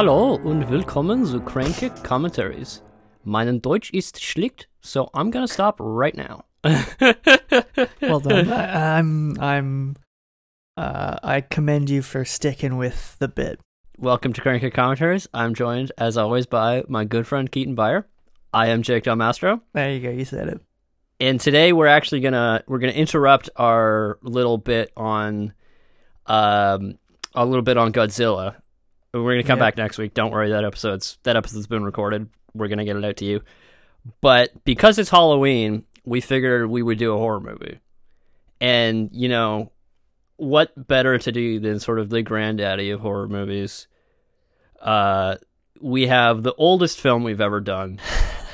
Hallo und willkommen zu Cranky Commentaries. Mein Deutsch ist schlicht, so I'm gonna stop right now. Well done. I, I'm I'm uh I commend you for sticking with the bit. Welcome to Cranky Commentaries. I'm joined, as always, by my good friend Keaton Byer. I am Jake Del Mastro, There you go, you said it. and today we're actually gonna we're gonna interrupt our little bit on um a little bit on Godzilla. We're gonna come Yeah. back next week. Don't worry, that episode's that episode's been recorded. We're gonna get it out to you. But because it's Halloween, we figured we would do a horror movie. And, you know, what better to do than sort of the granddaddy of horror movies? Uh we have the oldest film we've ever done.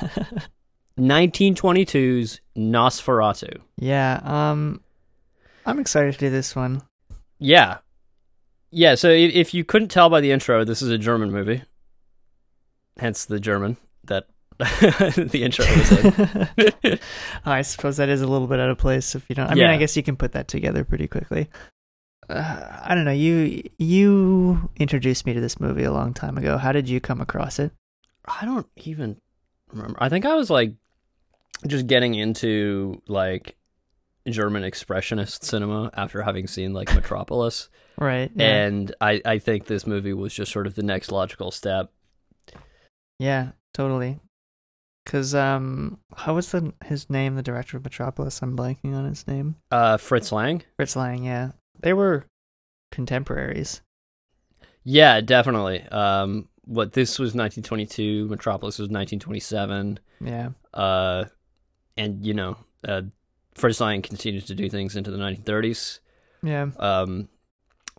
1922's Nosferatu. Yeah, um I'm excited to do this one. Yeah. Yeah, so if, if you couldn't tell by the intro, this is a German movie. Hence the German that the intro was in. I suppose that is a little bit out of place if you don't I mean I guess you can put that together pretty quickly. Uh, I don't know. You you introduced me to this movie a long time ago. How did you come across it? I don't even remember. I think I was like just getting into like German expressionist cinema after having seen like Metropolis. Right. Yeah. And I, I think this movie was just sort of the next logical step. Yeah, totally. Cause um, how was the his name? The director of Metropolis. I'm blanking on his name. Uh, Fritz Lang? Fritz Lang. Yeah, they were contemporaries. Yeah, definitely. Um, what this was 1922, Metropolis was 1927. Yeah. Uh, and you know, uh, Fritz Lang continued to do things into the 1930s. Yeah. Um,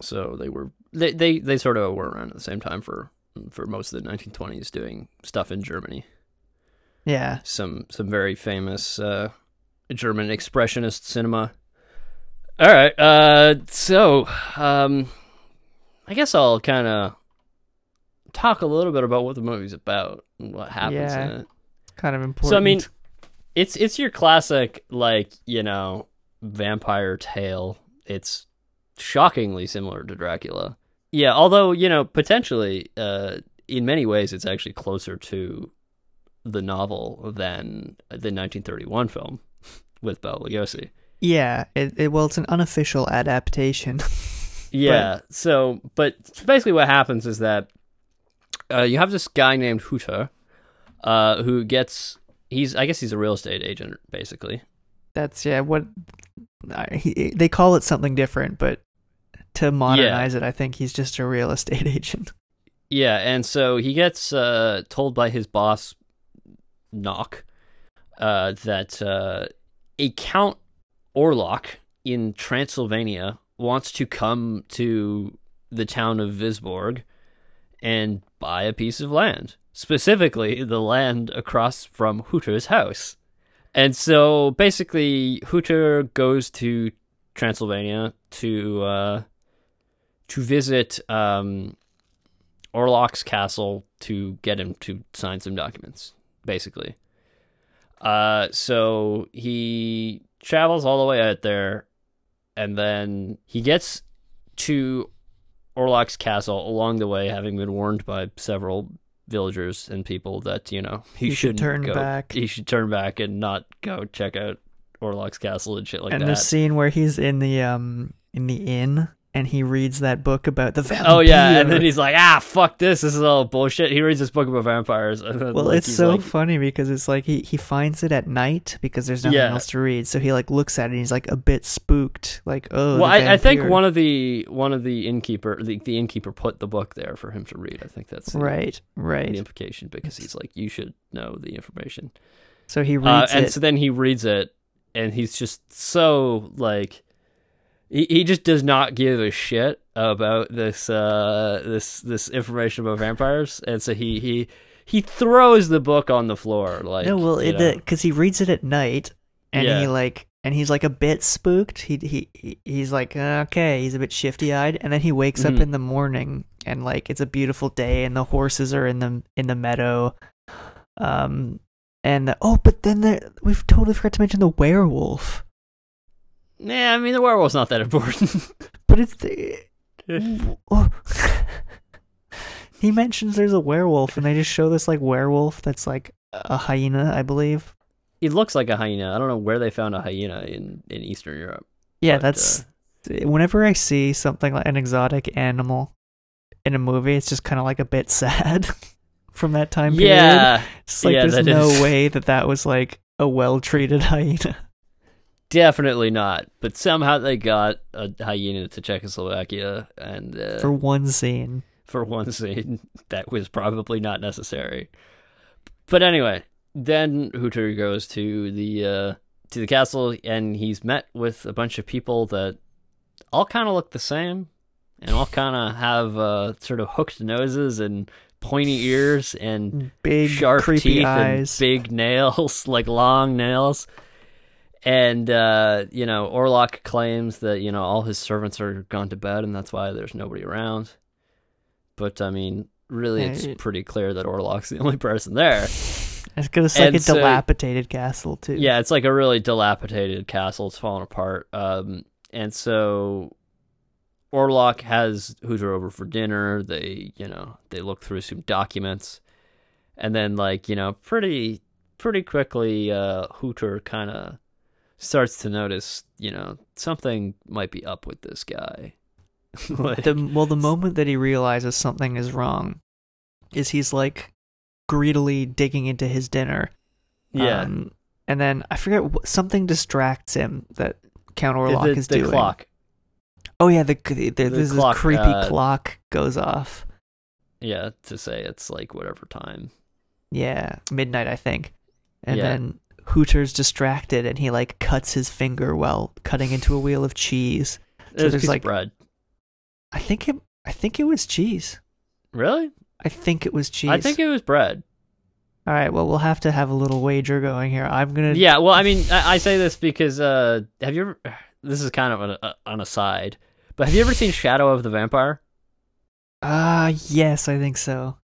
so they were they, they they sort of were around at the same time for for most of the 1920s doing stuff in Germany. Yeah. Some some very famous uh, German expressionist cinema. All right, uh, so um, I guess I'll kind of talk a little bit about what the movie's about and what happens Yeah. in it. Kind of important. So I mean, it's it's your classic like you know vampire tale. It's shockingly similar to Dracula. Yeah, although you know potentially uh, in many ways it's actually closer to the novel than the 1931 film with Bela Lugosi. yeah. It, it well, it's an unofficial adaptation. Yeah. So, but basically, what happens is that uh, you have this guy named Hutter uh, who gets he's I guess he's a real estate agent basically. That's yeah. What I, he, they call it something different, but to modernize it, I think he's just a real estate agent. Yeah, and so he gets uh, told by his boss, Knock, uh, that uh, a Count Orlok in Transylvania wants to come to the town of Wisborg and buy a piece of land, specifically the land across from Hutter's house. And so basically, Hutter goes to Transylvania to uh, to visit um, Orlok's castle to get him to sign some documents, basically. Uh, so he travels all the way out there, and then he gets to Orlok's castle along the way, having been warned by several villagers and people that you know he, He should turn go- back. He should turn back and not go check out Orlok's castle and shit like and that. And the scene where he's in the um in the inn and he reads that book about the vampire. Oh yeah, and then he's like, "Ah, fuck this! This is all bullshit." He reads this book about vampires. Well, like, it's so like- funny because it's like he, he finds it at night because there's nothing Yeah. else to read. So he like looks at it and he's like a bit spooked. Like, oh, well, I, I think one of the one of the innkeeper the, the innkeeper put the book there for him to read. I think that's the, Right, right. the implication because he's like, "You should know the information." So he Uh, reads and it. so then he reads it, and he's just so like, he he just does not give a shit about this uh this this information about vampires, and so he he he throws the book on the floor like no, well, it because he reads it at night and he like and he's like a bit spooked. He he, he he's like okay, he's a bit shifty eyed, and then he wakes Mhm. up in the morning and like it's a beautiful day and the horses are in the in the meadow. Um, and oh, but then there we've totally forgot to mention the werewolf. Yeah, I mean the werewolf's not that important. But it's the oh. he mentions there's a werewolf, and they just show this like werewolf that's like a hyena, I believe. It looks like a hyena. I don't know where they found a hyena in in Eastern Europe. Yeah, But, that's uh, whenever I see something like an exotic animal in a movie, it's just kind of like a bit sad from that time period. Yeah, It's like yeah, there's no is- way that that was like a well treated hyena. Definitely not. But somehow they got a hyena to Czechoslovakia, and uh, for one scene. for one scene that was probably not necessary. But anyway, then Hutter goes to the uh, to the castle and he's met with a bunch of people that all kind of look the same and all kind of have uh, sort of hooked noses and pointy ears and Big sharp creepy teeth eyes. and big nails, like long nails. And uh, you know, Orlok claims that you know all his servants are gone to bed, and that's why there's nobody around. But I mean, really, Yeah, it's it- pretty clear that Orlok's the only person there. It's gonna it's like and a so- dilapidated castle too. Yeah, it's like a really dilapidated castle. It's falling apart. Um, and so Orlok has Hutter over for dinner. They, you know, they look through some documents, and then like you know, pretty pretty quickly, uh, Hutter kind of starts to notice, you know, something might be up with this guy. like, The well, the moment that he realizes something is wrong, is he's like greedily digging into his dinner. yeah, Um, and then I forget something distracts him that Count Orlok the, is the doing. clock. Oh yeah, the, the, the this clock, creepy uh, clock goes off. Yeah, to say it's like whatever time. Yeah, midnight I think. And Yeah. then Hutter's distracted and he like cuts his finger while cutting into a wheel of cheese. There's a there's, like- bread. I think it I think it was cheese. Really? I think it was cheese. I think it was bread. All right, well we'll have to have a little wager going here. I'm going to Yeah, well, I mean, I, I say this because uh, have you ever? This is kind of an, uh, on a side, but have you ever seen Shadow of the Vampire? Ah, yes, I think so.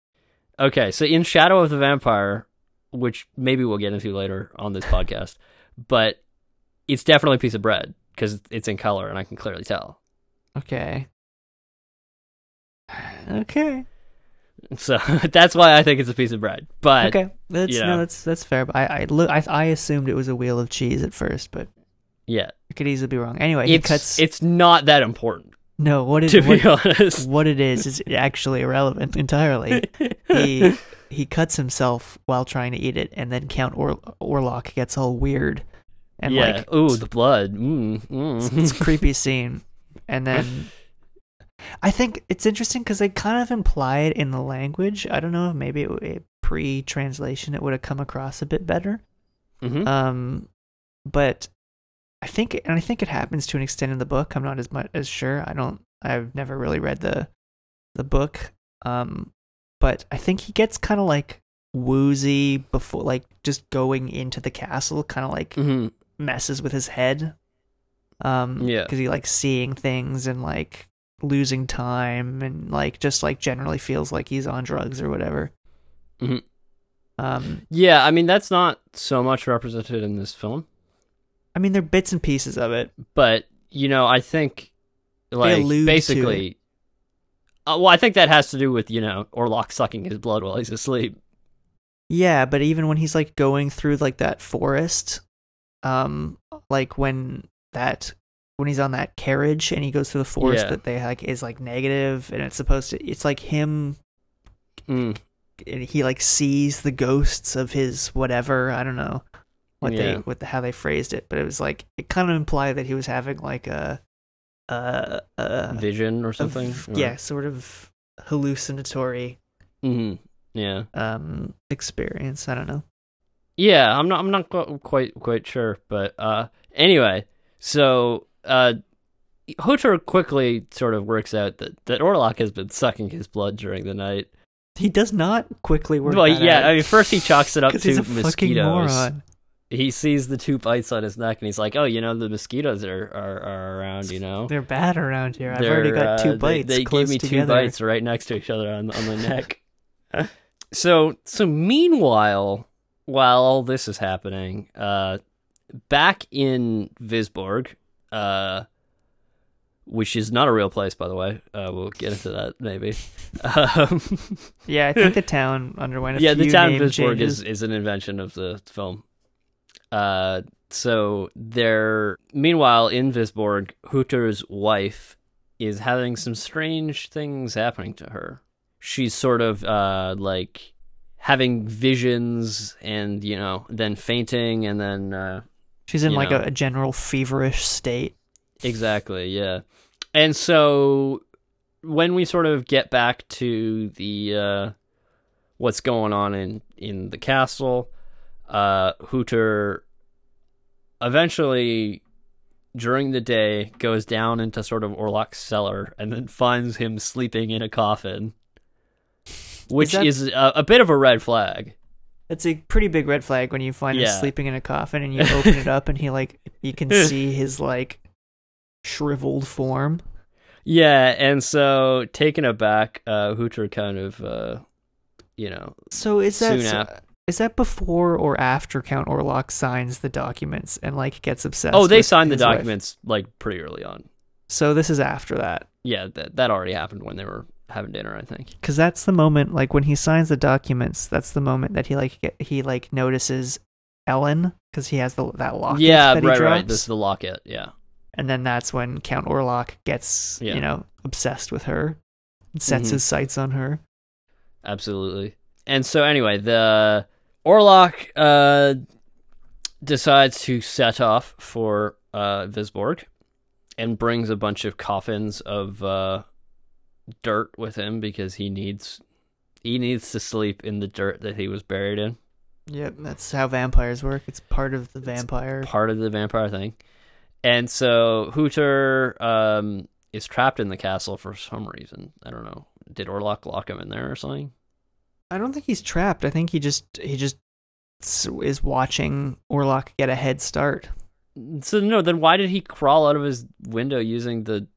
Okay, so in Shadow of the Vampire, which maybe we'll get into later on this podcast, but it's definitely a piece of bread because it's in color and I can clearly tell. Okay. Okay. So that's why I think it's a piece of bread. But okay. That's you no, that's that's fair. But I I, look, I I assumed it was a wheel of cheese at first, but yeah, I could easily be wrong. Anyway, it's cuts it's not that important No, what it to what, be honest. what it is is actually irrelevant entirely. he he cuts himself while trying to eat it, and then Count or- Orlok gets all weird and yeah. like Ooh, the blood. Mm, it's, mm. it's a creepy scene. And then I think it's interesting because they kind of imply it in the language. I don't know, maybe it, it pre-translation it would have come across a bit better. Mhm. Um, but I think, and I think it happens to an extent in the book. I'm not as much as sure. I don't. I've never really read the the book. Um, but I think he gets kind of like woozy before, like just going into the castle, kind of like Mhm. messes with his head. Um, Yeah. because he likes seeing things and like losing time and like just like generally feels like he's on drugs or whatever. Mhm. Um, Yeah, I mean that's not so much represented in this film, I mean, there are bits and pieces of it. but you know, I think like basically uh, well, I think that has to do with, you know, Orlok sucking his blood while he's asleep. Yeah, but even when he's like going through like that forest, um, like when that when he's on that carriage and he goes through the forest Yeah. that they like is like negative and it's supposed to it's like him Mm. and he like sees the ghosts of his whatever I don't know what they what the, how they phrased it but it was like it kind of implied that he was having like a uh uh Vision or something. v- yeah sort of hallucinatory hmm Yeah. um experience I don't know Yeah, I'm not. I'm not qu- quite quite sure, but uh, anyway, so uh, Hutter quickly sort of works out that that Orlok has been sucking his blood during the night. he does not quickly work well, yeah. out. I mean, first he chalks it up to he's a fucking mosquitoes. moron. He sees the two bites on his neck, and he's like, "Oh, you know, the mosquitoes are are, are around. You know, They're bad around here. I've already got uh, two they- bites. They, close gave me together. two bites right next to each other on on the neck. so so meanwhile, while all this is happening, uh, back in Wisborg, uh, which is not a real place, by the way. Uh, we'll get into that maybe. Um, Yeah, I think the town underwent a yeah, the town Wisborg changes. is, is an invention of the film. Uh, so there. Meanwhile, in Wisborg, Hutter's wife is having some strange things happening to her. She's sort of uh, like having visions, and you know, then fainting, and then uh, She's in like a, a general feverish state. Exactly, yeah. And so when we sort of get back to the uh what's going on in in the castle, uh Hutter eventually during the day goes down into sort of Orlok's cellar and then finds him sleeping in a coffin. Which that- is a, a bit of a red flag. It's a pretty big red flag when you find him sleeping in a coffin and you open it up and he like you can see his like shriveled form. Yeah, and so taken aback, uh Hutter kind of uh you know, So is that Soon so- is that before or after Count Orlok signs the documents and like gets obsessed? Oh, they signed the his wife? documents like pretty early on. So this is after that. Yeah, that that already happened when they were having dinner, I think. because that's the moment like when he signs the documents that's the moment that he like get, he like notices ellen because he has the that locket yeah, that he right, right. This is the locket. Yeah, and then that's when count orlok gets Yeah. you know obsessed with her and sets Mhm. his sights on her absolutely. And so anyway, the Orlok uh decides to set off for uh Wisborg and brings a bunch of coffins of uh dirt with him because he needs he needs to sleep in the dirt that he was buried in. yep that's how vampires work it's part of the vampire part of the vampire thing. And so Hutter um, is trapped in the castle for some reason. I don't know. Did Orlok lock him in there or something? I don't think he's trapped i think he just he just is watching orlok get a head start So no, then why did he crawl out of his window using the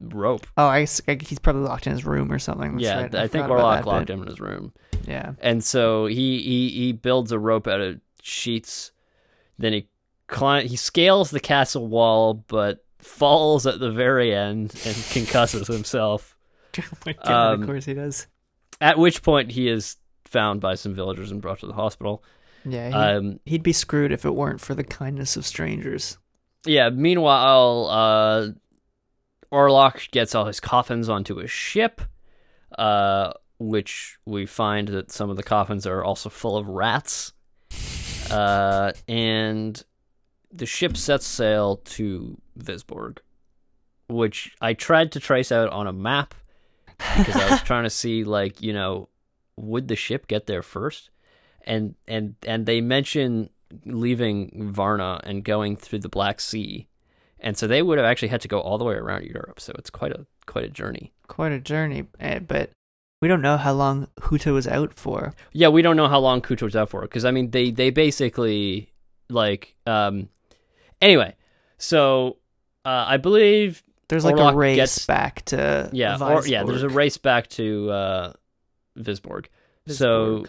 rope? oh i, I- he's probably locked in his room or something That's yeah, right. I think forgot about Orlok that locked bit. him in his room. yeah And so he he he builds a rope out of sheets. Then he climb he scales the castle wall, but falls at the very end and concusses himself. oh my god Um, of course he does At which point he is found by some villagers and brought to the hospital. yeah he, Um, He'd be screwed if it weren't for the kindness of strangers. yeah. Meanwhile, uh, Orlok gets all his coffins onto a ship, uh, which we find that some of the coffins are also full of rats. Uh, and the ship sets sail to Wisborg, which I tried to trace out on a map because I was trying to see, like, you know, would the ship get there first? And and and they mention leaving Varna and going through the Black Sea, and so they would have actually had to go all the way around Europe. So it's quite a quite a journey. Quite a journey, eh, but we don't know how long Hutter was out for. Yeah, we don't know how long Kuto was out for because I mean they they basically like um anyway. So uh, I believe There's like Orlok a race gets- back to yeah or, yeah there's a race back to uh, Wisborg. So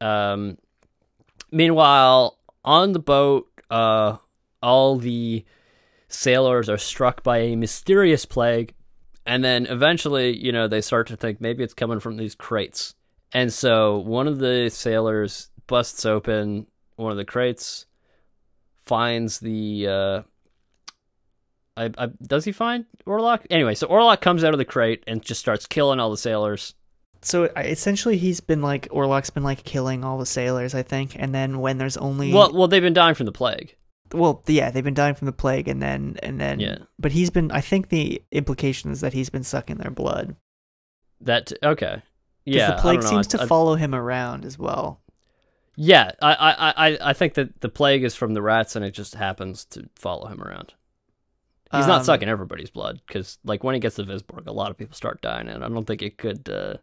Um, meanwhile, on the boat, uh, all the sailors are struck by a mysterious plague, and then eventually, you know, they start to think maybe it's coming from these crates. And so one of the sailors busts open one of the crates, finds the. Uh, I, I, does he find Orlok? Anyway, so Orlok comes out of the crate and just starts killing all the sailors. so uh, essentially, he's been like Orlok's been like killing all the sailors, I think. And then when there's only Well, well, they've been dying from the plague. well, yeah, they've been dying from the plague, and then and then Yeah. But he's been. I think the implication is that he's been sucking their blood. That okay, yeah. the plague I don't know. seems to I- follow him around as well. Yeah, I, I, I, I think that the plague is from the rats, and it just happens to follow him around. He's not Um, sucking everybody's blood because, like, when he gets to Wisborg, a lot of people start dying, and I don't think it could. Uh,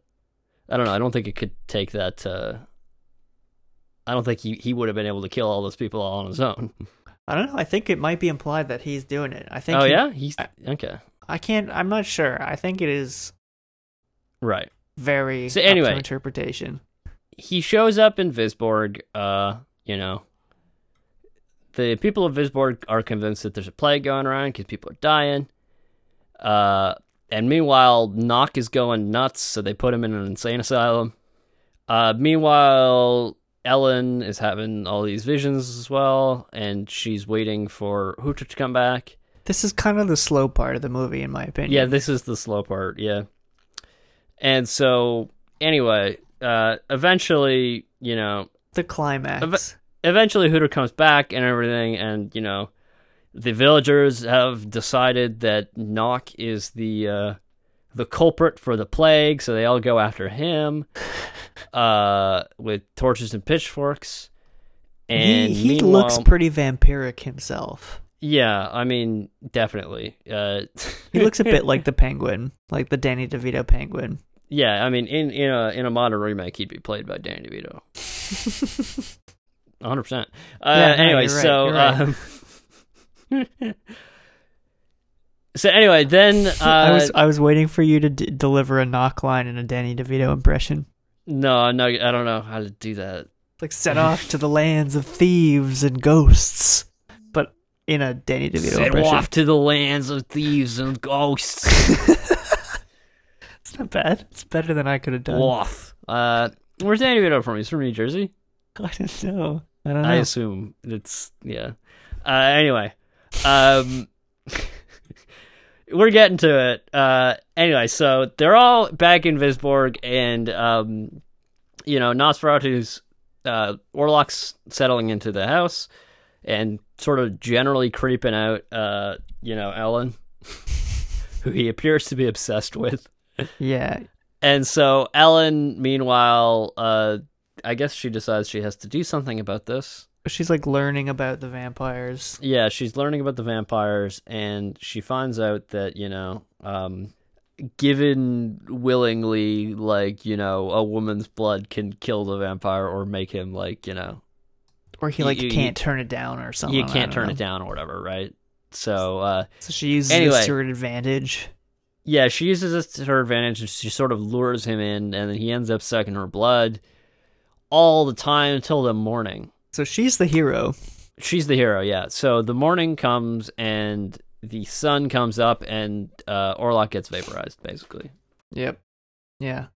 I don't know. I don't think it could take that. Uh, I don't think he, he would have been able to kill all those people all on his own. I don't know. I think it might be implied that he's doing it. I think. Oh he- yeah, he's I- okay. I can't. I'm not sure. I think it is Right. very So anyway. interpretation. he shows up in Wisborg. Uh, you know, the people of Wisborg are convinced that there's a plague going around because people are dying. Uh, and meanwhile, Knock is going nuts, so they put him in an insane asylum. Uh, meanwhile, Ellen is having all these visions as well, and she's waiting for Hutter to come back. This is kind of the slow part of the movie, in my opinion. Yeah, this is the slow part. Yeah. And so, anyway, uh, eventually, you know, the climax. Eventually Hutter comes back and everything, and you know, the villagers have decided that Knock is the uh, the culprit for the plague, so they all go after him uh, with torches and pitchforks. And he he looks pretty vampiric himself. yeah, I mean, definitely. Uh, He looks a bit like the penguin, like the Danny DeVito penguin. yeah, I mean, in in a in a modern remake, he'd be played by Danny DeVito. 100. percent Uh, Yeah, no, anyway, right, so um, so anyway, then uh, I was I was waiting for you to d- deliver a knock line in a Danny DeVito impression. no, no, I don't know how to do that. Like set off to the lands of thieves and ghosts, but in a Danny DeVito Set impression. off to the lands of thieves and ghosts. It's not bad. It's better than I could have done. Off. Uh, where's Danny DeVito from? He's from New Jersey. I don't know. I don't know. I assume it's yeah. Uh, anyway, um, we're getting to it. Uh, anyway, so they're all back in Wisborg, and um, you know Nosferatu's uh, Orlok's settling into the house, and sort of generally creeping out. Uh, you know Ellen, who he appears to be obsessed with. yeah, And so Ellen, meanwhile, uh, I guess she decides she has to do something about this. she's like learning about the vampires. Yeah, she's learning about the vampires, and she finds out that you know, um, given willingly, like you know, a woman's blood can kill the vampire or make him like you know, Or he like you- can't turn it down or something. you can't turn know. it down or whatever, right? So uh, So she uses Anyway. this to her advantage. yeah, she uses this to her advantage, and she sort of lures him in, and then he ends up sucking her blood all the time until the morning. So she's the hero. She's the hero, yeah. So the morning comes and the sun comes up and uh, Orlok gets vaporized, basically. Yep. Yeah.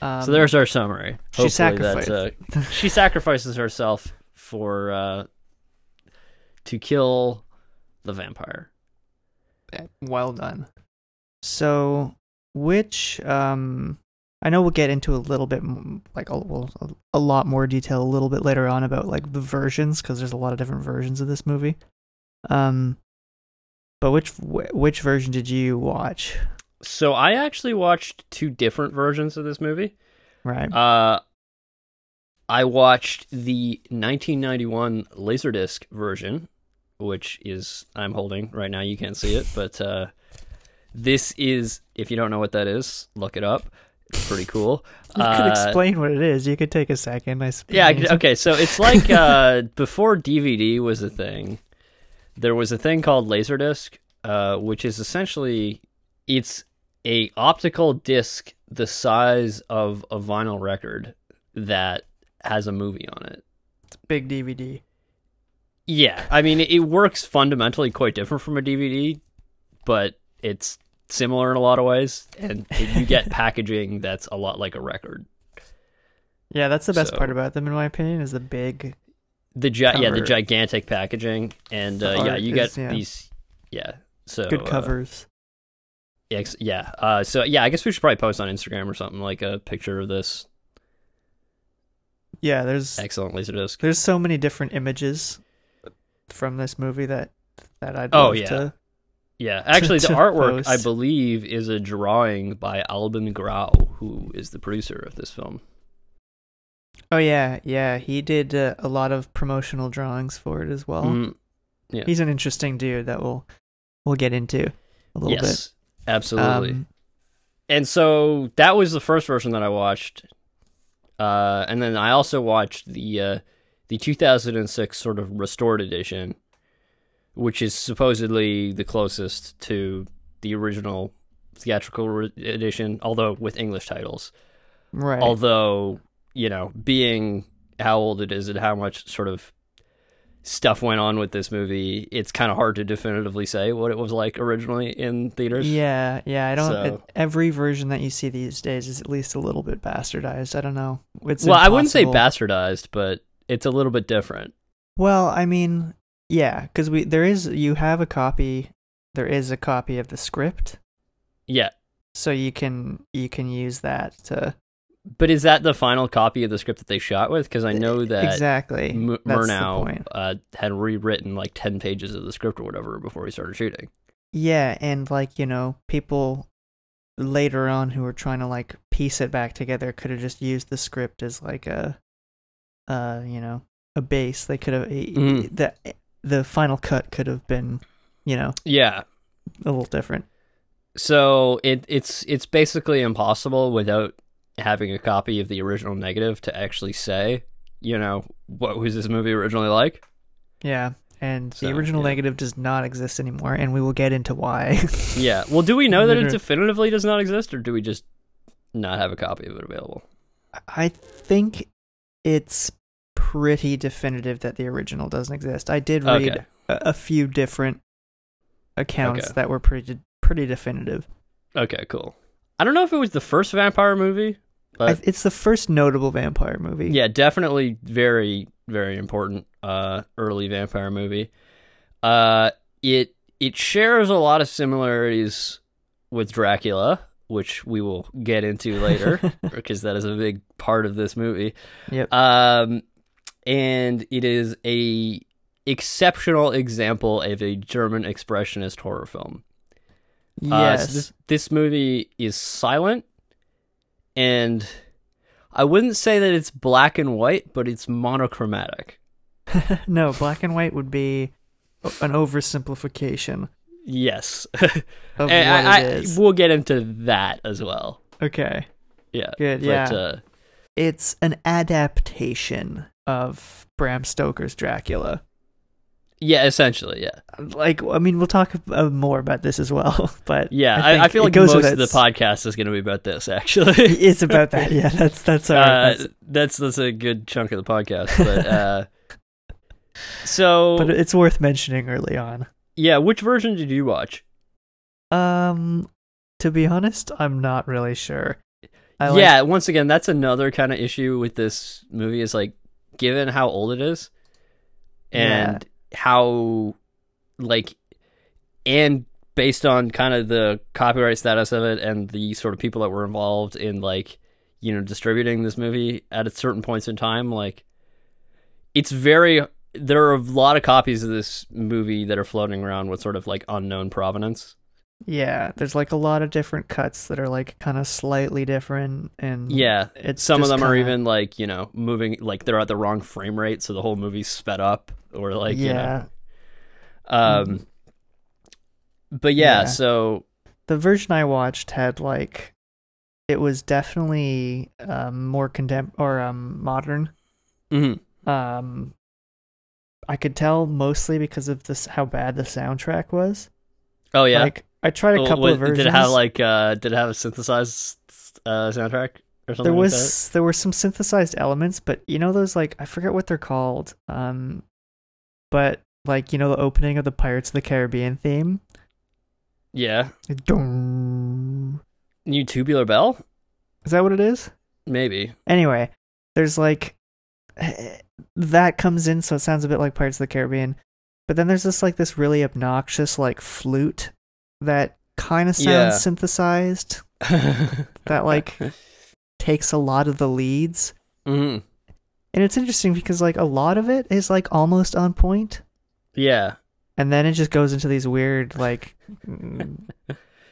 Um, so there's our summary. she Hopefully uh, she sacrifices herself for uh, to kill the vampire. Well done. So, which um, I know we'll get into a little bit like a, a lot more detail a little bit later on about like the versions because there's a lot of different versions of this movie. Um, but which which version did you watch? So I actually watched two different versions of this movie. Right. Uh, I watched the 1991 Laserdisc version, which is I'm holding right now. You can't see it, but uh, this is if you don't know what that is, look it up. It's pretty cool. you could Uh, explain what it is. You could take a second. I suppose. Yeah. I Okay. So it's like uh, before DVD was a thing. There was a thing called Laserdisc, uh, which is essentially it's a optical disc the size of a vinyl record that has a movie on it. It's big DVD. Yeah, I mean it works fundamentally quite different from a DVD, but it's similar in a lot of ways, and you get packaging that's a lot like a record. Yeah, that's the best So- part about them, in my opinion, is the big. The gi- yeah, the gigantic packaging, and uh, yeah, you is- get yeah. these. Yeah, so Good uh, covers. ex- yeah, uh, so yeah, I guess we should probably post on Instagram or something like a picture of this yeah, there's excellent laserdisc. there's so many different images from this movie that that I'd Oh, love yeah. to. Yeah, actually, the artwork I believe is a drawing by Albin Grau, who is the producer of this film. Oh yeah, yeah. He did uh, a lot of promotional drawings for it as well. Mm, yeah. He's an interesting dude that we'll we'll get into a little yes, bit. absolutely. Um, and so that was the first version that I watched, uh, and then I also watched the uh, the 2006 sort of restored edition, which is supposedly the closest to the original theatrical re- edition, although with English titles. right. Although you know, being how old it is and how much sort of stuff went on with this movie, it's kind of hard to definitively say what it was like originally in theaters. Yeah, yeah. I don't. So- it- every version that you see these days is at least a little bit bastardized. I don't know. It's well, I wouldn't say bastardized, but it's a little bit different. Well, I mean, yeah, because we there is you have a copy. There is a copy of the script, Yeah. so you can you can use that to But is that the final copy of the script that they shot with? Because I know that exactly. M- Murnau uh, had rewritten like 10 pages of the script or whatever before he started shooting. Yeah, and like you know, people later on who were trying to like piece it back together could have just used the script as like a, uh, you know, a base. They could have Mhm. the the final cut could have been, you know, Yeah. a little different. So it it's it's basically impossible without having a copy of the original negative to actually say, you know, what was this movie originally like? Yeah, and So, the original yeah. negative does not exist anymore, and we will get into why. Yeah. Well, do we know that it definitively does not exist, or do we just not have a copy of it available? I think it's pretty definitive that the original doesn't exist. I did read Okay. a, a few different accounts Okay. that were pretty pretty definitive. Okay. Cool. I don't know if it was the first vampire movie, but I, it's the first notable vampire movie. yeah, definitely very very important uh early vampire movie. Uh it it shares a lot of similarities with Dracula, which we will get into later because that is a big part of this movie. Yep. Um and it is a exceptional example of a German expressionist horror film. Uh, so yes. this, this movie is silent, and I wouldn't say that it's black and white, but it's monochromatic. no, black and white would be an oversimplification Yes, of And what I, it I- we'll get into that as well. okay. Yeah, Good, But, yeah. Uh, It's an adaptation of Bram Stoker's Dracula. yeah, essentially, yeah, Like, I mean, we'll talk uh, more about this as well, but yeah. I I, feel like most of the podcast is going to be about this. Actually, it's about that. Yeah, that's that's all right. uh, That's- that's a good chunk of the podcast. But uh, so but it's worth mentioning early on. yeah, which version did you watch? Um, to be honest, I'm not really sure. I like- yeah, once again, that's another kind of issue with this movie is like given how old it is and how like and based on kind of the copyright status of it and the sort of people that were involved in like you know distributing this movie at certain points in time like it's very there are a lot of copies of this movie that are floating around with sort of like unknown provenance yeah. There's like a lot of different cuts that are like kind of slightly different, and yeah it's some of them are kinda- even like you know moving like they're at the wrong frame rate so the whole movie's sped up or like you know yeah. um but yeah, Yeah. so The version I watched had like, it was definitely um more contem or um modern. mhm. Um, I could tell mostly because of this how bad the soundtrack was. oh yeah Like I tried a Oh, couple of versions. did it have like uh did it have a synthesized uh soundtrack or something there like was there were some synthesized elements, but you know those like I forget what they're called. Um, but like you know the opening of the Pirates of the Caribbean theme. yeah new tubular bell Is that what it is? maybe Anyway, there's like that comes in, so it sounds a bit like Pirates of the Caribbean. But then there's this like this really obnoxious like flute that kind of sounds Yeah. synthesized. That like takes a lot of the leads. hmm And it's interesting because like a lot of it is like almost on point, yeah and then it just goes into these weird like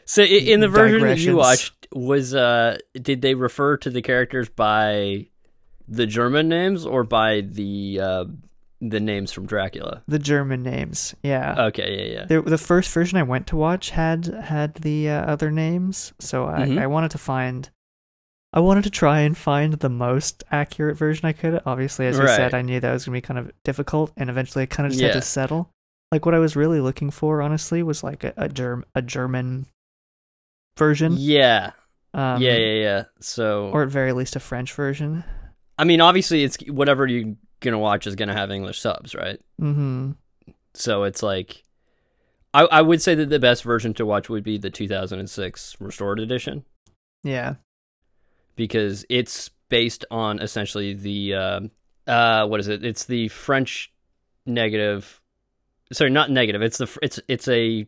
so in the version that you watched was uh did they refer to the characters by the german names or by the uh the names from dracula the German names. Yeah. okay yeah yeah the, the first version I went to watch had had the uh, other names, so I, Mhm. I wanted to find, I wanted to try and find the most accurate version I could. Obviously, as you said, I knew that was gonna be kind of difficult, and eventually I kind of just had to settle. Like what I was really looking for, honestly, was like a, a germ a German version, yeah um, yeah yeah yeah so or at very least a French version. I mean, obviously, it's whatever you gonna watch is gonna have English subs, right? Mm-hmm. So it's like, I I would say that the best version to watch would be the 2006 restored edition Yeah. because it's based on essentially the uh, uh what is it? It's the French negative. Sorry, not negative. It's the it's it's a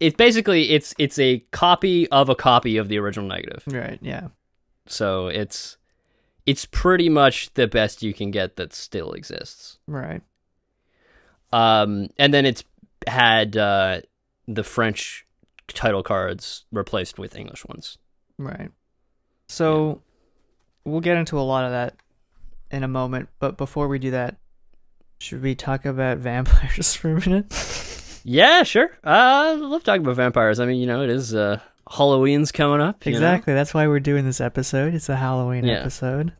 it's basically it's it's a copy of a copy of the original negative. Right. Yeah. So it's it's pretty much the best you can get that still exists. Right. Um, and then it's had uh, the French title cards replaced with English ones. Right. So we'll get into a lot of that in a moment, but before we do that, should we talk about vampires for a minute? Yeah, sure. Uh, I love talking about vampires. I mean, you know, it is uh, Halloween's coming up. you know? Exactly. That's why we're doing this episode. It's a Halloween Yeah. episode.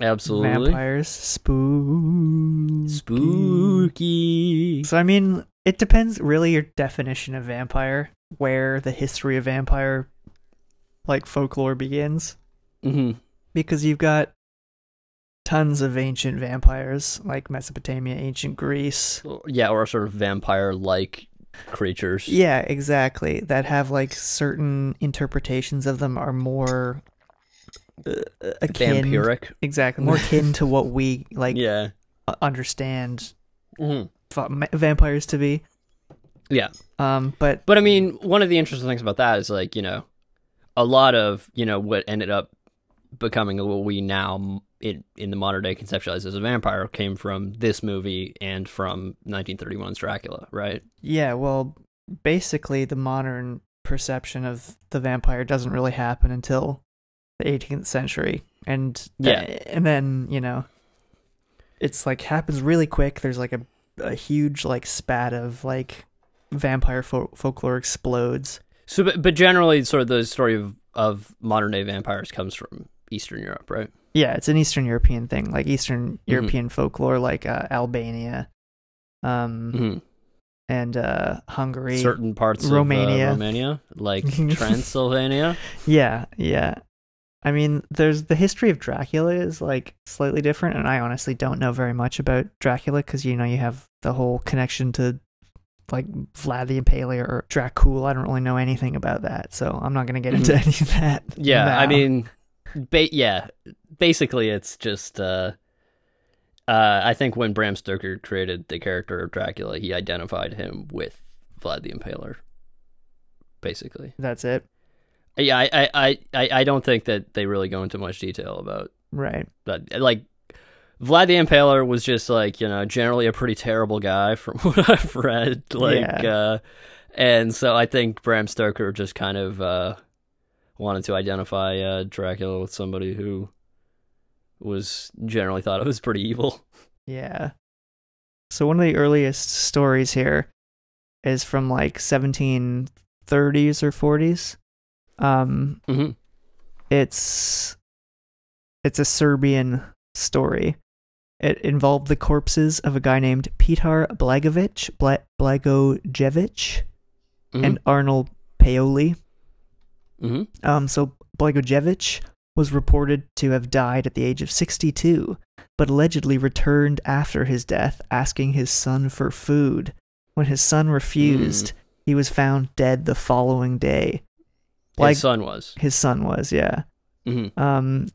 Absolutely. Vampires spooky. Spooky. So I mean, it depends really your definition of vampire, where the history of vampire like folklore begins. hmm Because you've got tons of ancient vampires, like Mesopotamia, ancient Greece. Yeah, or sort of vampire-like creatures. Yeah, exactly. That have like certain interpretations of them are more uh, akin. Vampiric. Exactly, more akin to what we like Yeah. understand hmm va- vampires to be. Yeah. Um, but But I mean, one of the interesting things about that is like, you know, a lot of, you know, what ended up becoming what we now in, in the modern day conceptualize as a vampire came from this movie and from 1931's Dracula, right? Yeah, well, basically, the modern perception of the vampire doesn't really happen until the 18th century, and uh, Yeah. and then you know, it's like happens really quick. There's like a a huge like spat of like vampire fol- folklore explodes. So, but, but generally, sort of the story of, of modern day vampires comes from Eastern Europe, right? Yeah, it's an Eastern European thing, like Eastern Mm-hmm. European folklore, like uh, Albania, um, hmm and uh, Hungary. Certain parts Romania. of uh, Romania, like Transylvania. Yeah, yeah. I mean, there's the history of Dracula is like slightly different, and I honestly don't know very much about Dracula because you know you have the whole connection to like Vlad the Impaler or Dracul. I don't really know anything about that, so I'm not gonna get into any of that. Yeah, I mean, ba- yeah, basically, it's just. Uh, uh, I think when Bram Stoker created the character of Dracula, he identified him with Vlad the Impaler. Basically, that's it, yeah, I, I, I, I don't think that they really go into much detail about right? that. Like, Vlad the Impaler was just like you know generally a pretty terrible guy from what I've read. Like, Yeah. uh, and so I think Bram Stoker just kind of uh, wanted to identify uh, Dracula with somebody who was generally thought of as pretty evil. Yeah. So one of the earliest stories here is from like 1730s or 40s. Um, hmm it's it's a Serbian story. It involved the corpses of a guy named Petar Blagovic, Bla- Blagojevic, hmm and Arnold Paoli. Hmm Um, so Blagojevic was reported to have died at the age of 62, but allegedly returned after his death asking his son for food. When his son refused, he was found dead the following day. Like His son was. his son was, yeah. hmm Um,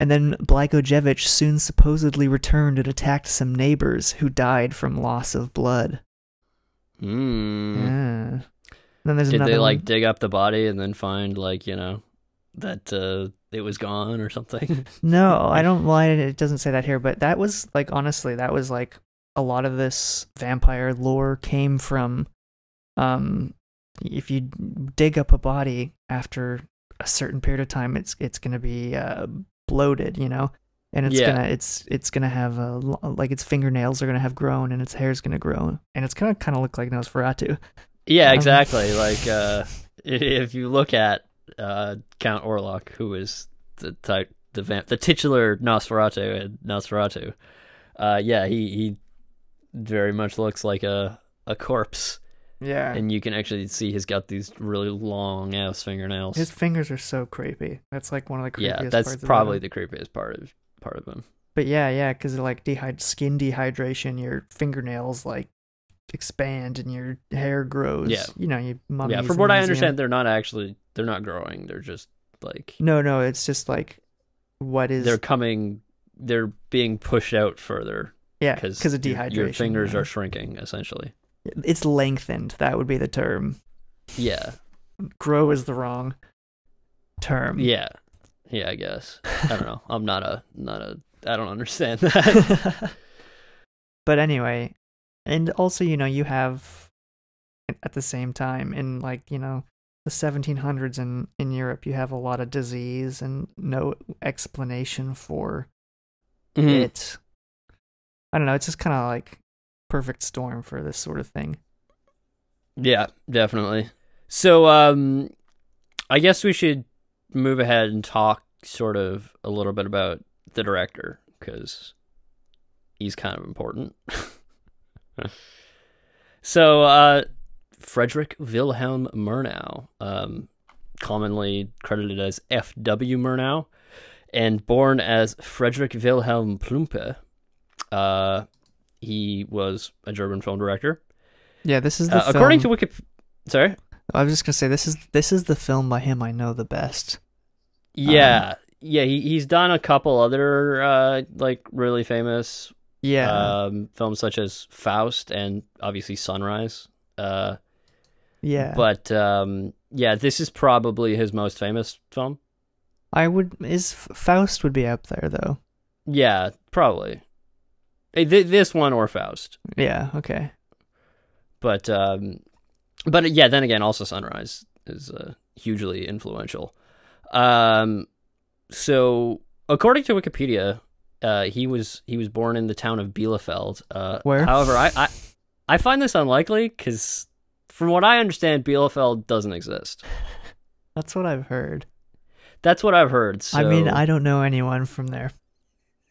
and then Blagojevic soon supposedly returned and attacked some neighbors who died from loss of blood. Mm. Yeah. Then there's Did another they like one. dig up the body and then find like you know that uh, it was gone or something? No, I don't. Well, it doesn't say that here, but that was like honestly, that was like a lot of this vampire lore came from. Um, if you dig up a body after a certain period of time, it's it's gonna be uh, bloated, you know, and it's Yeah. gonna it's it's gonna have a like its fingernails are gonna have grown and its hair's gonna grow, and it's gonna kind of look like Nosferatu. Yeah, Um, exactly. like uh, if you look at uh, Count Orlok, who is the type, the vamp, the titular Nosferatu in Nosferatu, uh, yeah, he he very much looks like a a corpse, Yeah, and you can actually see he's got these really long ass fingernails. his fingers are so creepy. That's like one of the creepiest. yeah, that's probably the creepiest part of part of him. but yeah, yeah, because like skin dehydration, your fingernails like expand and your hair grows. Yeah. you know, you yeah, from what I understand, they're not actually they're not growing. They're just like No, no, it's just like what is they're coming. They're being pushed out further yeah because because of your- dehydration. Your fingers yeah. are shrinking essentially. it's lengthened. That would be the term. Yeah, Grow is the wrong term. yeah, yeah. I guess I don't know. I'm not a not a. I don't understand that. but anyway, and also, you know, you have at the same time in like, you know, the 1700s in in Europe, you have a lot of disease and no explanation for Mhm. it. I don't know, it's just kind of like perfect storm for this sort of thing. Yeah, definitely. So, um, I guess we should move ahead and talk sort of a little bit about the director because he's kind of important. so, uh, Frederick Wilhelm Murnau, um, commonly credited as F.W. Murnau, and born as Frederick Wilhelm Plumpe, uh, he was a German film director. Yeah, this is the Uh, according to film- Wiki, sorry. I was just going to say this is this is the film by him I know the best. Yeah, yeah. He he's done a couple other uh like really famous Yeah. um films such as Faust and obviously Sunrise. Uh, yeah. but um yeah, this is probably his most famous film. I would is Faust would be up there though. Yeah, probably. Th- this one or Faust, Yeah, okay. but um, but yeah. Then again, also Sunrise is uh, hugely influential. Um, so according to Wikipedia, uh, he was he was born in the town of Bielefeld. Uh, Where? However, I I, I find this unlikely because from what I understand, Bielefeld doesn't exist. That's what I've heard. That's what I've heard. So, I mean, I don't know anyone from there.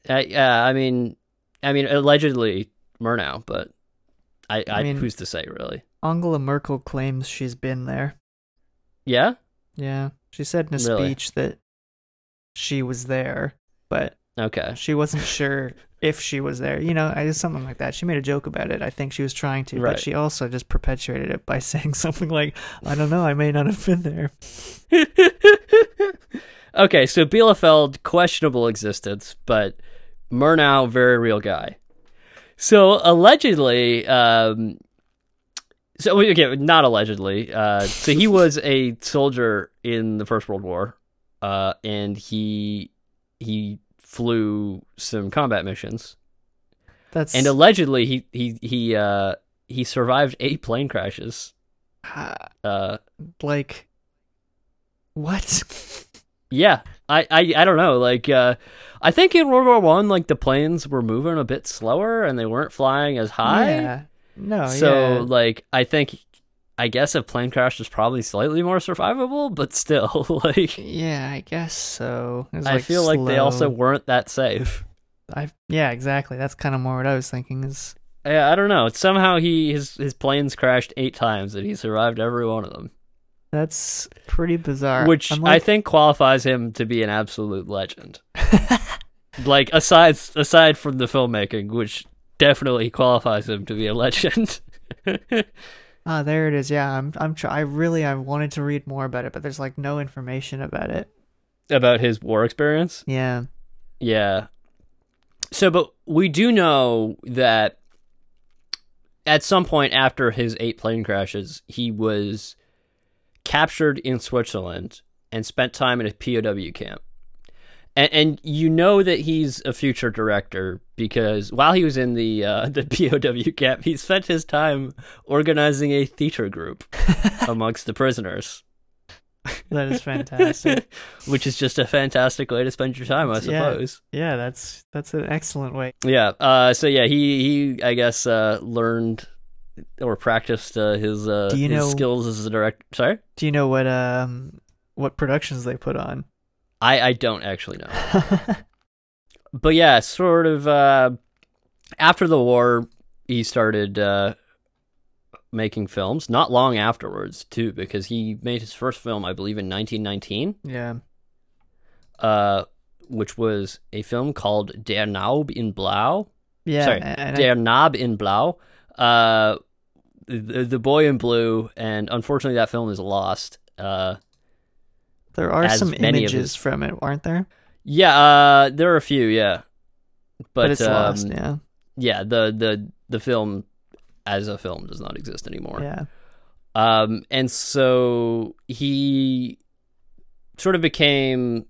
I, yeah, I mean, I mean, allegedly Murnau, but I, I, I mean- who's to say, really? Angela Merkel claims she's been there. Yeah. Yeah. She said in a Really? speech that she was there, but Okay. she wasn't sure if she was there. You know, I just something like that. She made a joke about it. I think she was trying to, Right. but she also just perpetuated it by saying something like, "I don't know, I may not have been there." okay, so Bielefeld questionable existence, but Murnau very real guy. So allegedly, um, so okay, not allegedly. Uh, so he was a soldier in the First World War, uh, and he he flew some combat missions, That's and allegedly he he he uh, he survived eight plane crashes. Uh, like what? Yeah, I, I, I don't know. Like, uh, I think in World War One, like the planes were moving a bit slower and they weren't flying as high. Yeah. No, so, yeah. like, I think, I guess a plane crash is probably slightly more survivable, but still, like, Yeah, I guess so. I feel like they also weren't that safe. I yeah, exactly. That's kind of more what I was thinking. Is Yeah, I don't know. Somehow he his his planes crashed eight times and he survived every one of them, that's pretty bizarre. which I'm I think qualifies him to be an absolute legend. like aside aside from the filmmaking, which definitely qualifies him to be a legend. ah, there it is. Yeah, I'm. I'm. Try- I really. I wanted to read more about it, but there's like no information about it. About his war experience. Yeah. Yeah. So, but we do know that at some point after his eight plane crashes, he was captured in Switzerland and spent time in a POW camp. And, and you know that he's a future director because while he was in the uh, the POW camp, he spent his time organizing a theater group amongst the prisoners. That is fantastic. Which is just a fantastic way to spend your time, I Yeah. suppose. yeah, that's that's an excellent way. Yeah. Uh, so yeah, he he I guess uh, learned or practiced uh, his uh, his know- skills as a director. Sorry, Do you know what um what productions they put on? I I don't actually know. But yeah, sort of uh, after the war, he started uh, making films. Not long afterwards, too, because he made his first film, I believe, in 1919. yeah. uh, which was a film called Der Naub in Blau. Yeah, Sorry, and I- Der Nab in Blau. Uh, the, the boy in blue, and unfortunately, that film is lost. Uh, there are some images from it, aren't there? yeah, uh, there are a few, yeah, but, But, it's um, lost. Yeah, yeah, the the the film as a film does not exist anymore. yeah. Um, and so he sort of became,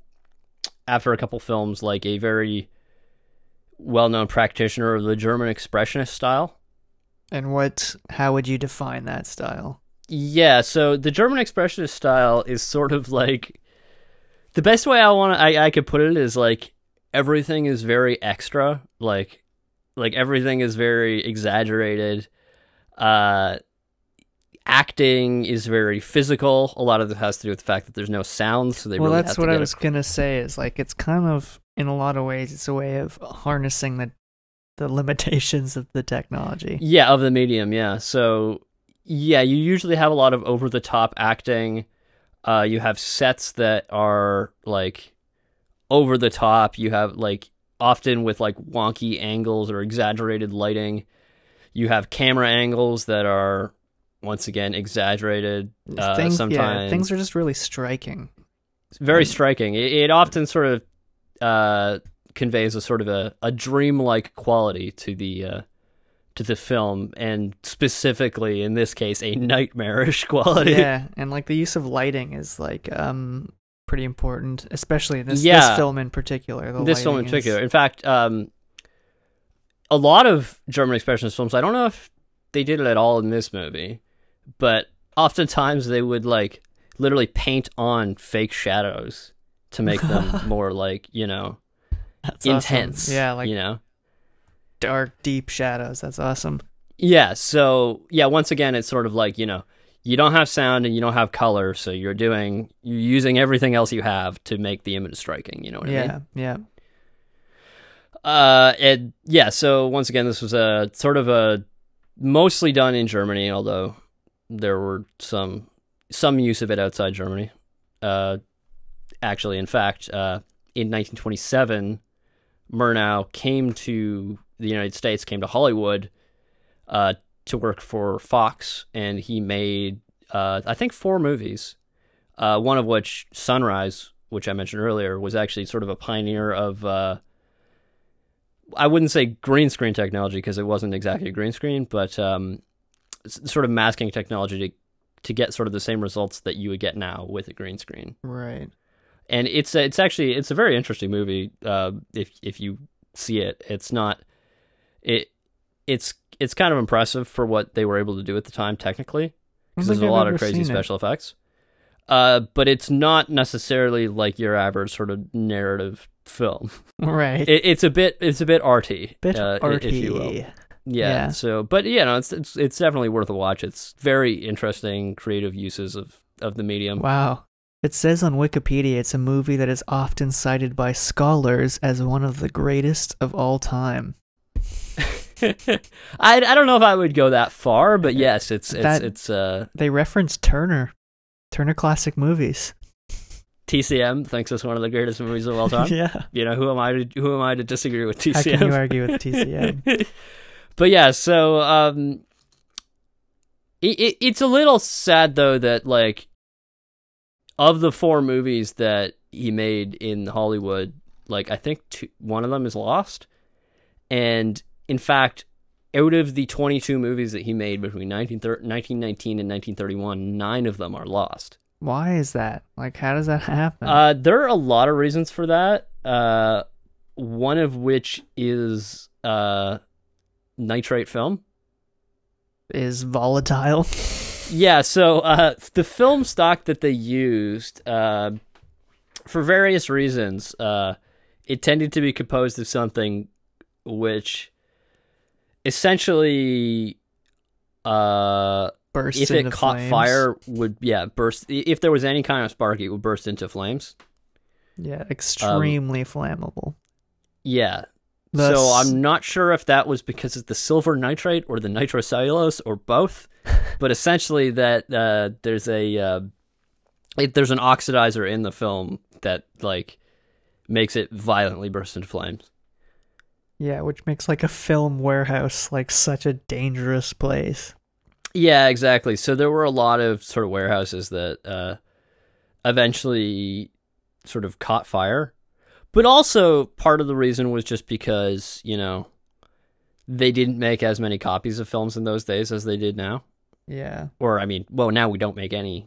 after a couple films, like a very well-known practitioner of the German expressionist style. And what? How would you define that style? Yeah, so the German expressionist style is sort of like the best way I want I, I could put it is like everything is very extra, like like everything is very exaggerated. Uh acting is very physical. A lot of it has to do with the fact that there's no sound, so they well, really that's have to what I was gonna say. Is like it's kind of in a lot of ways it's a way of harnessing the the limitations of the technology. Yeah, of the medium, yeah. So yeah, you usually have a lot of over the top acting. Uh you have sets that are like over the top. You have like often with like wonky angles or exaggerated lighting. You have camera angles that are once again exaggerated. Uh, things, sometimes yeah, things are just really striking. It's very striking. It, it often sort of uh, conveys a sort of a, a dreamlike quality to the uh, to the film, and specifically in this case, a nightmarish quality. yeah, and like the use of lighting is like um pretty important, especially in this Yeah. this film in particular. The this film in is- particular. In fact, um, a lot of German expressionist films. I don't know if they did it at all in this movie, but oftentimes they would like literally paint on fake shadows to make them more like you know That's awesome. intense. Yeah, like you know. Dark, deep shadows. That's awesome. Yeah, so yeah, once again it's sort of like, you know, you don't have sound and you don't have color, so you're doing you're using everything else you have to make the image striking, you know what I yeah, mean? yeah. Yeah. Uh and yeah, so once again this was a sort of a mostly done in Germany, although there were some some use of it outside Germany. Uh actually, in fact, uh in 1927 Murnau came to the United States, came to Hollywood uh, to work for Fox, and he made uh, I think four movies. Uh, one of which, Sunrise, which I mentioned earlier, was actually sort of a pioneer of. Uh, I wouldn't say green screen technology because it wasn't exactly a green screen, but um, sort of masking technology to to get sort of the same results that you would get now with a green screen Right. and it's it's actually it's a very interesting movie. Uh, if if you see it, it's not it it's it's kind of impressive for what they were able to do at the time technically because there's a lot of crazy seen it. special effects. Uh, but it's not necessarily like your average sort of narrative film. Right. It, it's a bit it's a bit arty, Bit uh, arty. if you will. Yeah, Yeah. So, but yeah, no, it's it's it's definitely worth a watch. It's very interesting, creative uses of of the medium. Wow. It says on Wikipedia it's a movie that is often cited by scholars as one of the greatest of all time. I, I don't know if I would go that far, but yes, it's it's That- it's uh They reference Turner. Turner Classic Movies. TCM thinks it's one of the greatest movies of all time. yeah. You know, who am I to who am I to disagree with TCM? How can you argue with TCM? but yeah, so um it, it, it's a little sad though that like of the four movies that he made in Hollywood, like I think two, one of them is lost. And in fact, out of the 22 movies that he made between 19, 1919 and 1931, nine of them are lost. Why is that? Like, how does that happen? Uh, there are a lot of reasons for that. Uh, one of which is uh, nitrate film. is volatile. Yeah, so uh, the film stock that they used, uh, for various reasons, uh, it tended to be composed of something which essentially, uh, Bursts if it caught flames. fire, would yeah burst. If there was any kind of spark, it would burst into flames. Yeah, extremely flammable. Yeah, so I'm not sure if that was because of the silver nitrate or the nitrocellulose or both, but essentially that uh, there's a uh, it, there's an oxidizer in the film that like makes it violently burst into flames. Yeah, which makes like a film warehouse like such a dangerous place. Yeah, exactly. So there were a lot of sort of warehouses that uh, eventually sort of caught fire. But also part of the reason was just because, you know, they didn't make as many copies of films in those days as they did now. Yeah. Or I mean, well, now we don't make any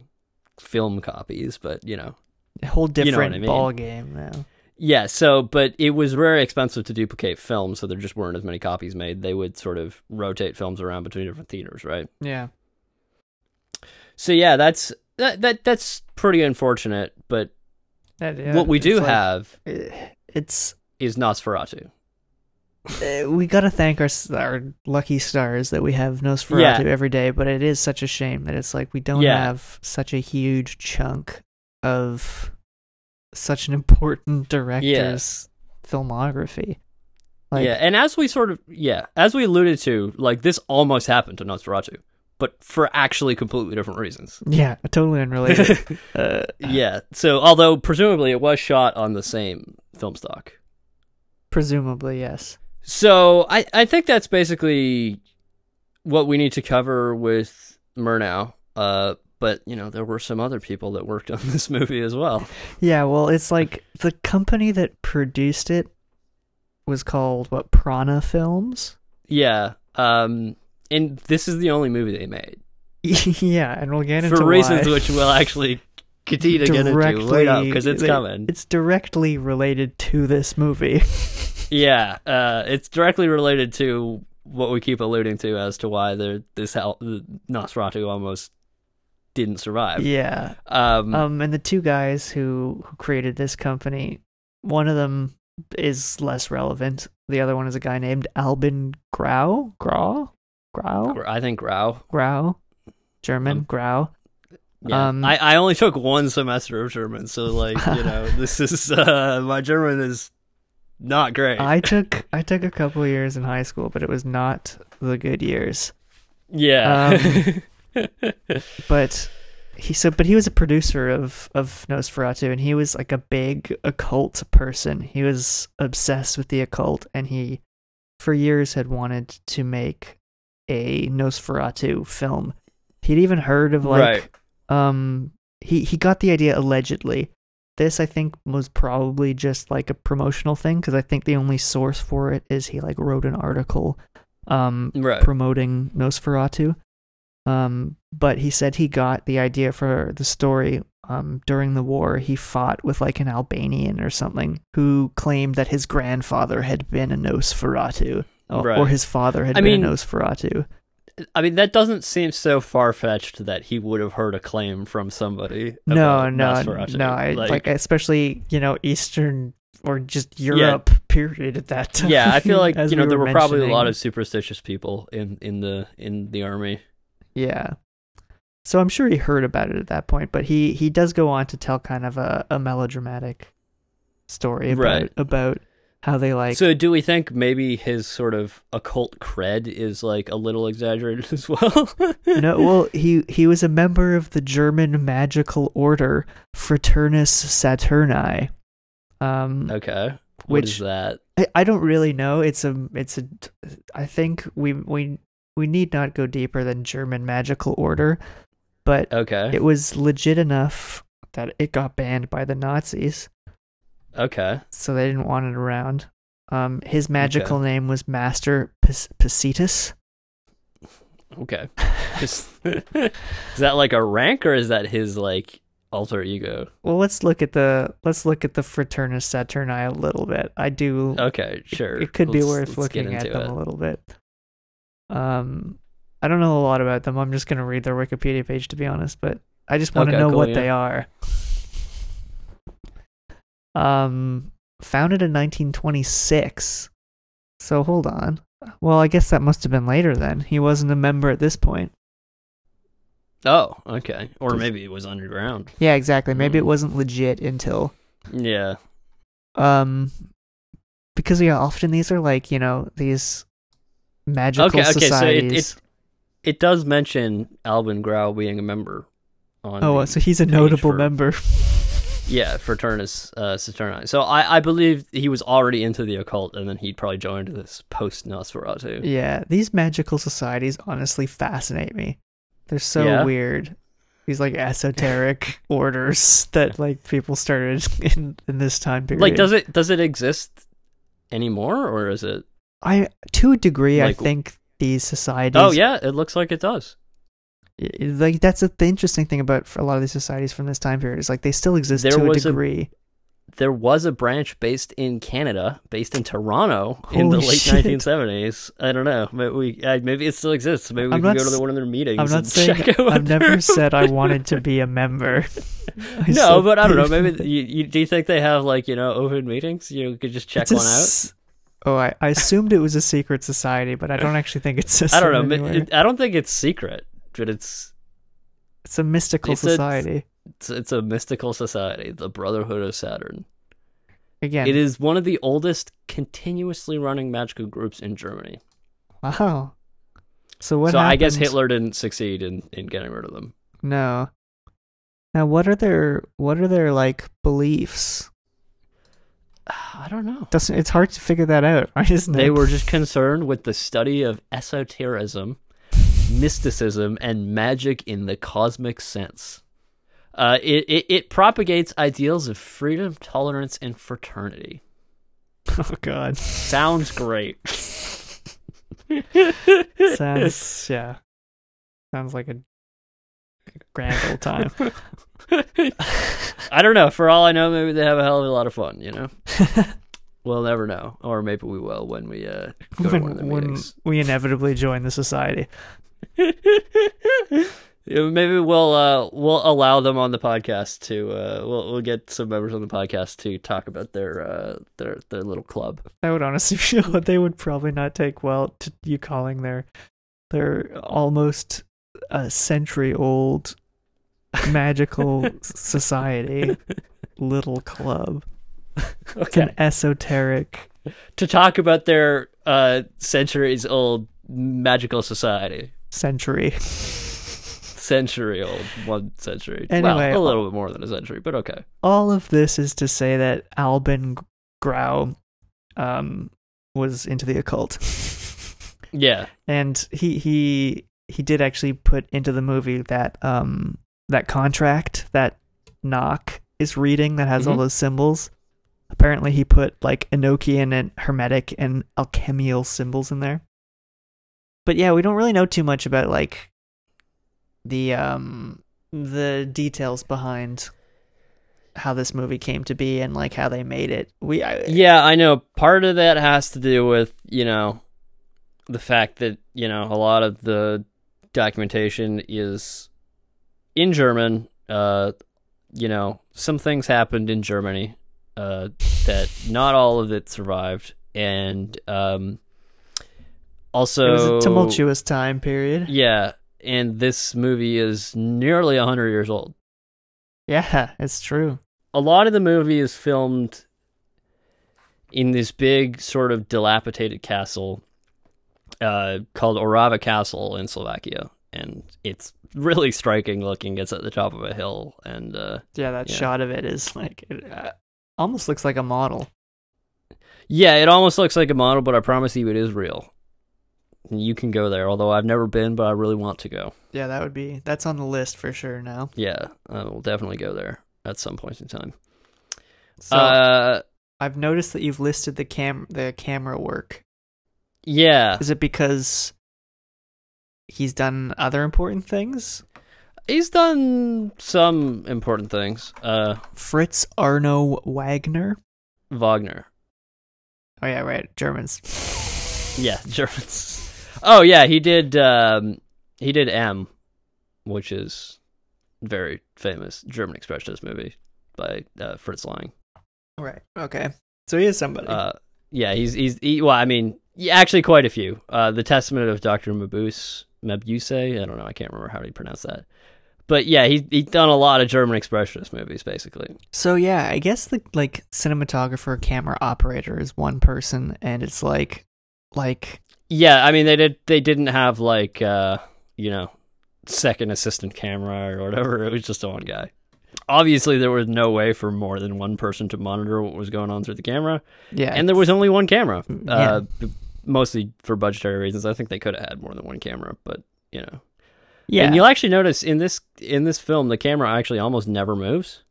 film copies, but you know. A whole You know different I mean. ball game now. Yeah, so but it was very expensive to duplicate films, so there just weren't as many copies made. They would sort of rotate films around between different theaters, right? Yeah. So yeah, that's that, that that's pretty unfortunate, but That- yeah, what we do like- have eh, it's is Nosferatu. uh, we gotta thank our our lucky stars that we have Nosferatu Yeah. every day, but it is such a shame that it's like we don't Yeah. have such a huge chunk of such an important director's filmography. Like, yeah, and as we sort of yeah, as we alluded to, like this almost happened to Nosferatu, but for actually completely different reasons. yeah, totally unrelated. uh, yeah, so although presumably it was shot on the same film stock. presumably, yes. So I, I think that's basically what we need to cover with Murnau. Uh, but you know there were some other people that worked on this movie as well. Yeah, well, it's like the company that produced it was called what Prana Films. Yeah. Um, and this is the only movie they made yeah, and we'll get into for reasons which we'll actually continue to get into. Wait up, because it's coming. It's directly related to this movie. Yeah, uh, it's directly related to what we keep alluding to as to why this hel- Nosferatu almost didn't survive. yeah. Um, Um, and the two guys who who created this company, one of them is less relevant. The other one is a guy named Albin Grau. Grau. Grau. I think Grau. Grau. German. Um, Grau. Yeah. Um, I, I only took one semester of German, so like you know, this is uh, my German is not great. I took I took a couple years in high school, but it was not the good years. yeah. um, But he so but he was a producer of of Nosferatu and he was like a big occult person. He was obsessed with the occult and he for years had wanted to make a Nosferatu film. He'd even heard of like right. um he he got the idea allegedly. This I think was probably just like a promotional thing because I think the only source for it is he like wrote an article um Right. promoting Nosferatu. Um, but he said he got the idea for the story um, during the war. He fought with like an Albanian or something who claimed that his grandfather had been a Nosferatu, or, Right. or his father had I been mean- a Nosferatu. I mean, that doesn't seem so far fetched that he would have heard a claim from somebody. No, about no, Nosferatu. no. I, like, especially you know Eastern or just Europe period at that time. yeah, I feel like you know we there were probably a lot of superstitious people in in the in the army. Yeah. So I'm sure he heard about it at that point, but he he does go on to tell kind of a, a melodramatic story about Right. about how they like so, do we think maybe his sort of occult cred is like a little exaggerated as well? no well he he was a member of the German magical order Fraternus Saturni. Um Okay. What is Which- that? I, I don't really know. It's a it's a I think we we we need not go deeper than German magical order, but Okay. it was legit enough that it got banned by the Nazis. Okay. so they didn't want it around. Um, his magical name was Master Pis- Pisitus. Okay. is, that like a rank or is that his like alter ego? Well, let's look at the let's look at the Fraternus Saturni a little bit. I do. Okay, sure. It could be Let's- worth looking at them it. a little bit. Um, I don't know a lot about them. I'm just gonna read their Wikipedia page to be honest, but I just want to Okay, know cool, what yeah. they are. Um, founded in 1926. So hold on. Well, I guess that must have been later then. He wasn't a member at this point. Oh, okay. Or maybe it was underground. Yeah, exactly. Maybe it Hmm. wasn't legit until Yeah. um because yeah, often these are like, you know, these magical Okay, okay, so it- societies. it- It does mention Albin Grau being a member on oh, so he's a notable for- member. Yeah, Fraternus uh, Saturni. So I, I believe he was already into the occult, and then he probably joined this post Nosferatu. Yeah, these magical societies honestly fascinate me. They're so Yeah? weird. These like esoteric orders that like people started in in this time period. Like, does it does it exist anymore, or is it? I to a degree Like- I think these societies Oh yeah, it looks like it does. like that's a, the interesting thing about a lot of these societies from this time period is like they still exist There to a was a- degree. There was a branch based in Canada, based in Toronto, in the late shit. 1970s. I don't know. Maybe we uh, maybe it still exists. Maybe we I'm can not go to the, one of their meetings. I'm not and saying. Check out I've never said I wanted to be a member. No, but I don't know. Maybe you, you do you think they have like you know open meetings? You could just check It's a one out. Oh, I, I assumed it was a secret society, but I don't actually think it's. I don't know. it- I don't think it's secret, but it's It's a mystical it's a- society. it's, it's a mystical society, the Brotherhood of Saturn. Again, It is one of the oldest continuously running magical groups in Germany. wow. So what? so I guess Hitler didn't succeed in, in getting rid of them. No. Now, what are their what are their like beliefs? I don't know. Doesn't it's hard to figure that out, They were just concerned with the study of esotericism, mysticism, and magic in the cosmic sense. Uh, it, it, it propagates ideals of freedom, tolerance, and fraternity. Oh God. Sounds great. Sounds yeah. Sounds like a grand old time. I don't know. For all I know, maybe they have a hell of a lot of fun. You know, we'll never know, or maybe we will when we uh, go to one of the when, when meetings. we inevitably join the society. Maybe we'll uh, we'll allow them on the podcast to uh, we'll we'll get some members on the podcast to talk about their uh, their their little club. I would honestly feel that they would probably not take well to you calling their their almost a century old magical society little club. It's an esoteric. to talk about their uh, centuries old magical society. century. Century old, one century. Anyway, well, a little bit more than a century, but okay. All of this is to say that Albin Grau um, was into the occult, Yeah, and he he he did actually put into the movie that um that contract that Knock is reading that has all Mhm. those symbols. Apparently, he put like Enochian and Hermetic and alchemical symbols in there. But yeah, we don't really know too much about like the um the details behind how this movie came to be and like how they made it. We I, yeah, I know. Part of that has to do with you know the fact that you know a lot of the documentation is in German. Uh, you know, some things happened in Germany uh, that not all of it survived, and um, also it was a tumultuous time period. Yeah, and this movie is nearly 100 years old. Yeah, it's true. A lot of the movie is filmed in this big, sort of dilapidated castle uh, called Orava Castle in Slovakia. And it's really striking looking. It's at the top of a hill. And uh, Yeah, that Yeah. shot of it is like it uh, almost looks like a model. yeah, it almost looks like a model, but I promise you it is real. You can go there, although I've never been, but I really want to go. Yeah, that would be that's on the list for sure now. Yeah, I will definitely go there at some point in time. So uh, I've noticed that you've listed the cam the camera work. yeah, Is it because he's done other important things? he's done some important things. Uh, Fritz Arno Wagner. Wagner. Oh yeah, right, Germans. Yeah, Germans. Oh yeah, he did. Um, he did M, which is very famous German expressionist movie by uh, Fritz Lang. Right. Okay. So he is somebody. Uh, yeah, he's he's he, well. I mean, actually, quite a few. Uh, the Testament of Doctor Mabuse, Mabuse. I don't know. I can't remember how to pronounce that. But yeah, he he's done a lot of German expressionist movies, basically. So yeah, I guess the like cinematographer, camera operator is one person, and it's like, like Yeah, I mean they did they didn't have like uh, you know second assistant camera or whatever. It was just one guy. obviously there was no way for more than one person to monitor what was going on through the camera, Yeah, and there was only one camera. Mm, Uh, mostly for budgetary reasons. I think they could have had more than one camera, but you know. yeah, And you'll actually notice in this in this film the camera actually almost never moves.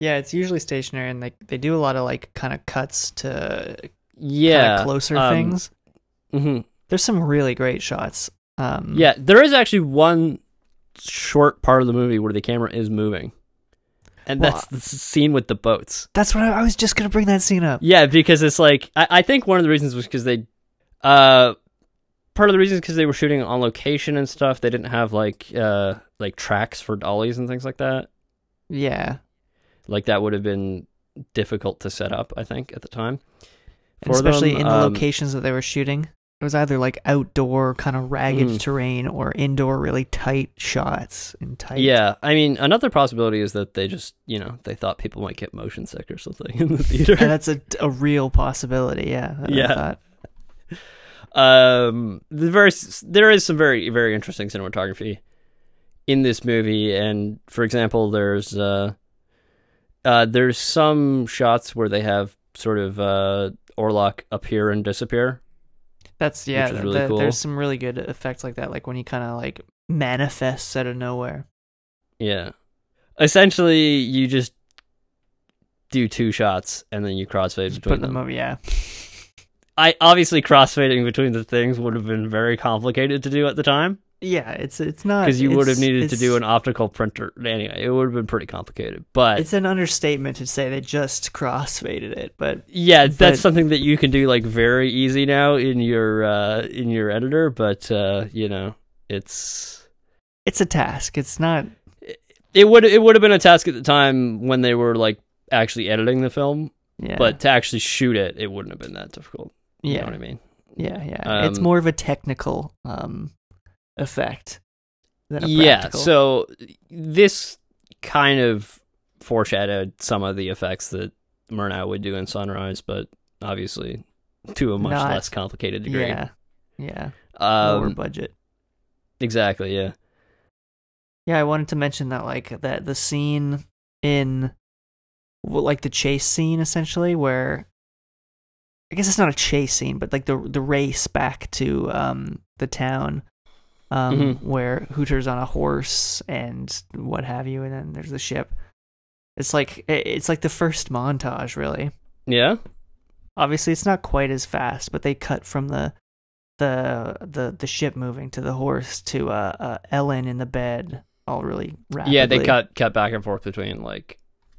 yeah. It's usually stationary, and they they do a lot of like kind of cuts to Yeah, closer um, things. hmm There's some really great shots. Um, Yeah, there is actually one short part of the movie where the camera is moving, and Well, that's the scene with the boats. that's what I, I was just gonna bring that scene up. Yeah, because it's like I, I think one of the reasons was because they, uh, part of the reason is because they were shooting on location and stuff. They didn't have like uh like tracks for dollies and things like that. Yeah, Like that would have been difficult to set up. I think at the time, and especially them, in the um, locations that they were shooting. It was either like outdoor kind of ragged Mhm. terrain or indoor really tight shots and tight. Yeah, I mean, another possibility is that they just, you know, they thought people might get motion sick or something in the theater. And that's a, a real possibility. Yeah. Yeah. Um, the very there is some very very interesting cinematography in this movie, and for example, there's uh, uh, there's some shots where they have sort of uh Orlok appear and disappear. That's yeah. is really the- cool. There's some really good effects like that, like when he kind of like manifests out of nowhere. Yeah, essentially, you just do two shots and then you crossfade between put them them. over. Yeah. I obviously crossfading between the things would have been very complicated to do at the time Yeah. It's it's not because you would have needed to do an optical printer. Anyway, it would have been pretty complicated. But It's an understatement to say they just crossfaded it, but yeah, but- that's something that you can do like very easy now in your uh, in your editor. But uh, you know, it's it's a task. It's not. it would it would have been a task at the time when they were like actually editing the film. Yeah. But to actually shoot it, it wouldn't have been that difficult. You yeah, know what I mean? yeah, yeah. it's Um, more of a technical um effect than a yeah so this kind of foreshadowed some of the effects that murnau would do in sunrise but obviously to a much Not- less complicated degree yeah, yeah. Lower um, budget. exactly yeah Yeah, I wanted to mention that like that the scene in like the chase scene essentially where I guess it's not a chase scene, but like the the race back to um the town um Mhm. where Hutter's on a horse and what have you and then there's the ship. It's like it's like the first montage really. yeah Obviously it's not quite as fast, but they cut from the the the the ship moving to the horse to uh, uh Ellen in the bed all really rapidly. yeah they cut cut back and forth between like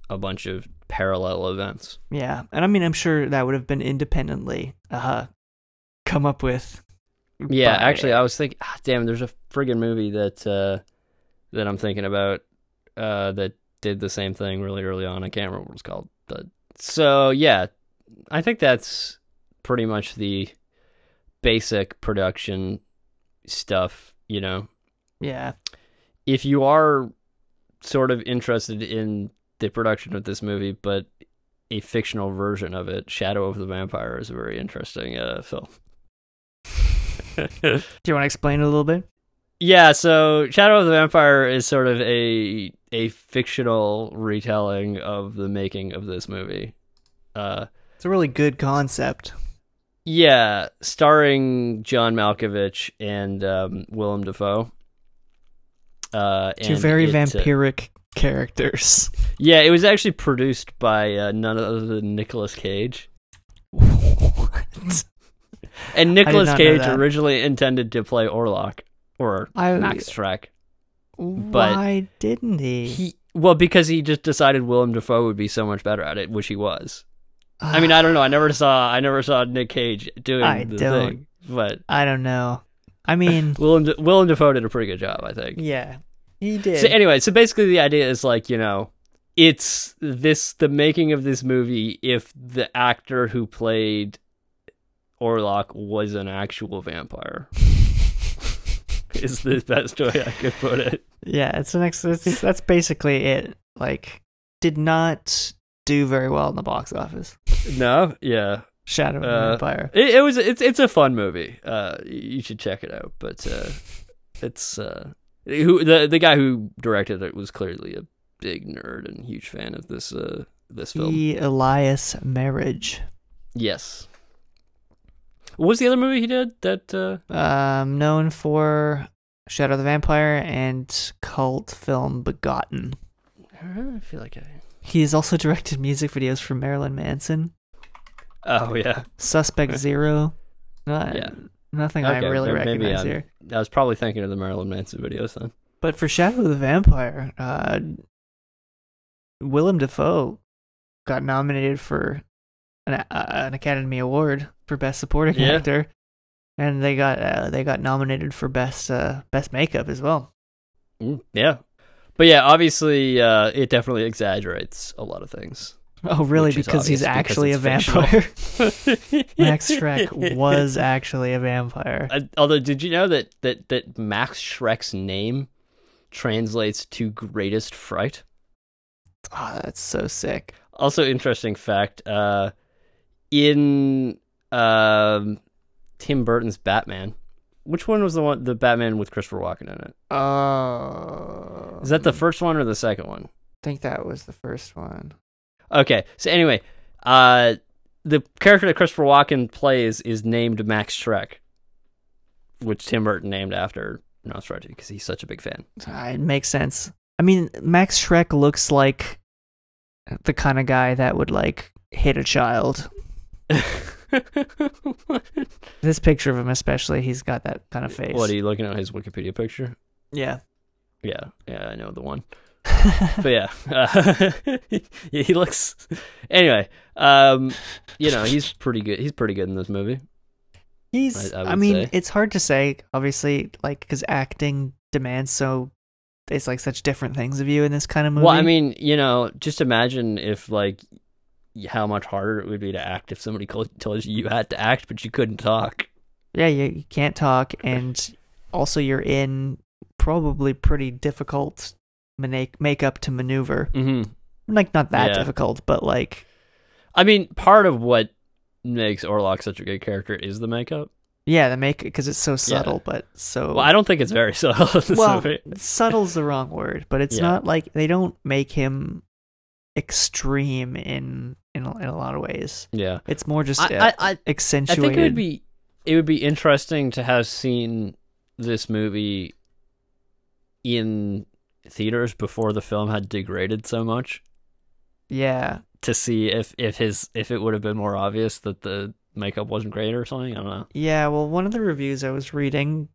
a bunch of parallel events. Yeah, and I mean, I'm sure that would have been independently uh, come up with. yeah actually i was thinking ah, damn there's a friggin movie that uh that i'm thinking about uh that did the same thing really early on. I can't remember what it's called but so yeah i think that's pretty much the basic production stuff you know? Yeah, if you are sort of interested in the production of this movie but a fictional version of it shadow of the vampire is a very interesting uh film do you want to explain it a little bit? Yeah, so Shadow of the Vampire is sort of a a fictional retelling of the making of this movie. Uh It's a really good concept. yeah, starring John Malkovich and um, Willem Dafoe. Uh, Two very it, uh, vampiric characters. yeah, it was actually produced by uh, none other than Nicolas Cage. what? And Nicolas Cage originally intended to play Orlok or I, Max Schreck. why didn't he? He well because he just decided Willem Dafoe would be so much better at it, which he was. I mean, I don't know. I never saw. I never saw Nick Cage doing I the don't- thing, but I don't know. I mean, Willem Willem Dafoe did a pretty good job, I think. yeah, he did. So anyway, so basically the idea is like you know, it's this the making of this movie if the actor who played Orlok was an actual vampire. is the best way I could put it. yeah, it's an ex- it's, that's basically it. Like, did not do very well in the box office. No, yeah, Shadow of the Uh, Vampire. It, it was it's it's a fun movie. Uh, you should check it out. But uh, it's uh, who the the guy who directed it was clearly a big nerd and huge fan of this uh this film. The Elias Merhige. Yes. What was the other movie he did that uh Um, known for Shadow the Vampire and cult film Begotten. I feel like I He's also directed music videos for Marilyn Manson, Oh yeah. Suspect Zero. Uh, Yeah. Nothing Okay, I really recognize I'm- here. I was probably thinking of the Marilyn Manson videos then. But for Shadow of the Vampire, uh, Willem Dafoe got nominated for an, uh, an Academy Award for Best Supporting Yeah. Actor, and they got uh, they got nominated for Best uh, Best Makeup as well. Mm, yeah. But yeah, obviously uh it definitely exaggerates a lot of things. Oh, really? Because he's obvious because actually a vampire. Max Schreck was actually a vampire. Uh, although, did you know that that that Max Schreck's name translates to greatest fright? Oh, that's so sick. Also, interesting fact: uh, in um, Tim Burton's Batman, which one was the one the Batman with Christopher Walken in it? Oh, Is that the first one or the second one? I think that was the first one. Okay, so anyway, uh, the character that Christopher Walken plays is named Max Schreck, which Tim Burton named after Nosferatu because he's such a big fan. Uh, It makes sense. I mean, Max Schreck looks like the kind of guy that would like hit a child. This picture of him, especially, he's got that kind of face. what are you looking at his Wikipedia picture? yeah. Yeah, yeah, I know the one. But yeah, uh, he looks. Anyway, um, you know, he's pretty good. He's pretty good in this movie. he's. I- I I, mean, say. it's hard to say, obviously, like because acting demands so. It's like such different things of you in this kind of movie. Well, I mean, you know, just imagine if like how much harder it would be to act if somebody told you you had to act but you couldn't talk. yeah, you, you can't talk, and also you're in probably pretty difficult make makeup to maneuver. Mm-hmm. Like not that Yeah. difficult, but like I mean, part of what makes Orlok such a good character is the makeup. Yeah, the make because it's so subtle, but so Well, I don't think it's very subtle in this well, movie. subtle's the wrong word, but it's Yeah. not like they don't make him extreme in in a, in a lot of ways. Yeah, It's more just I, I, I, accentuated. I think it would be it would be interesting to have seen this movie in theaters before the film had degraded so much yeah, to see if if his if it would have been more obvious that the makeup wasn't great or something. I don't know. yeah. Well, one of the reviews I was reading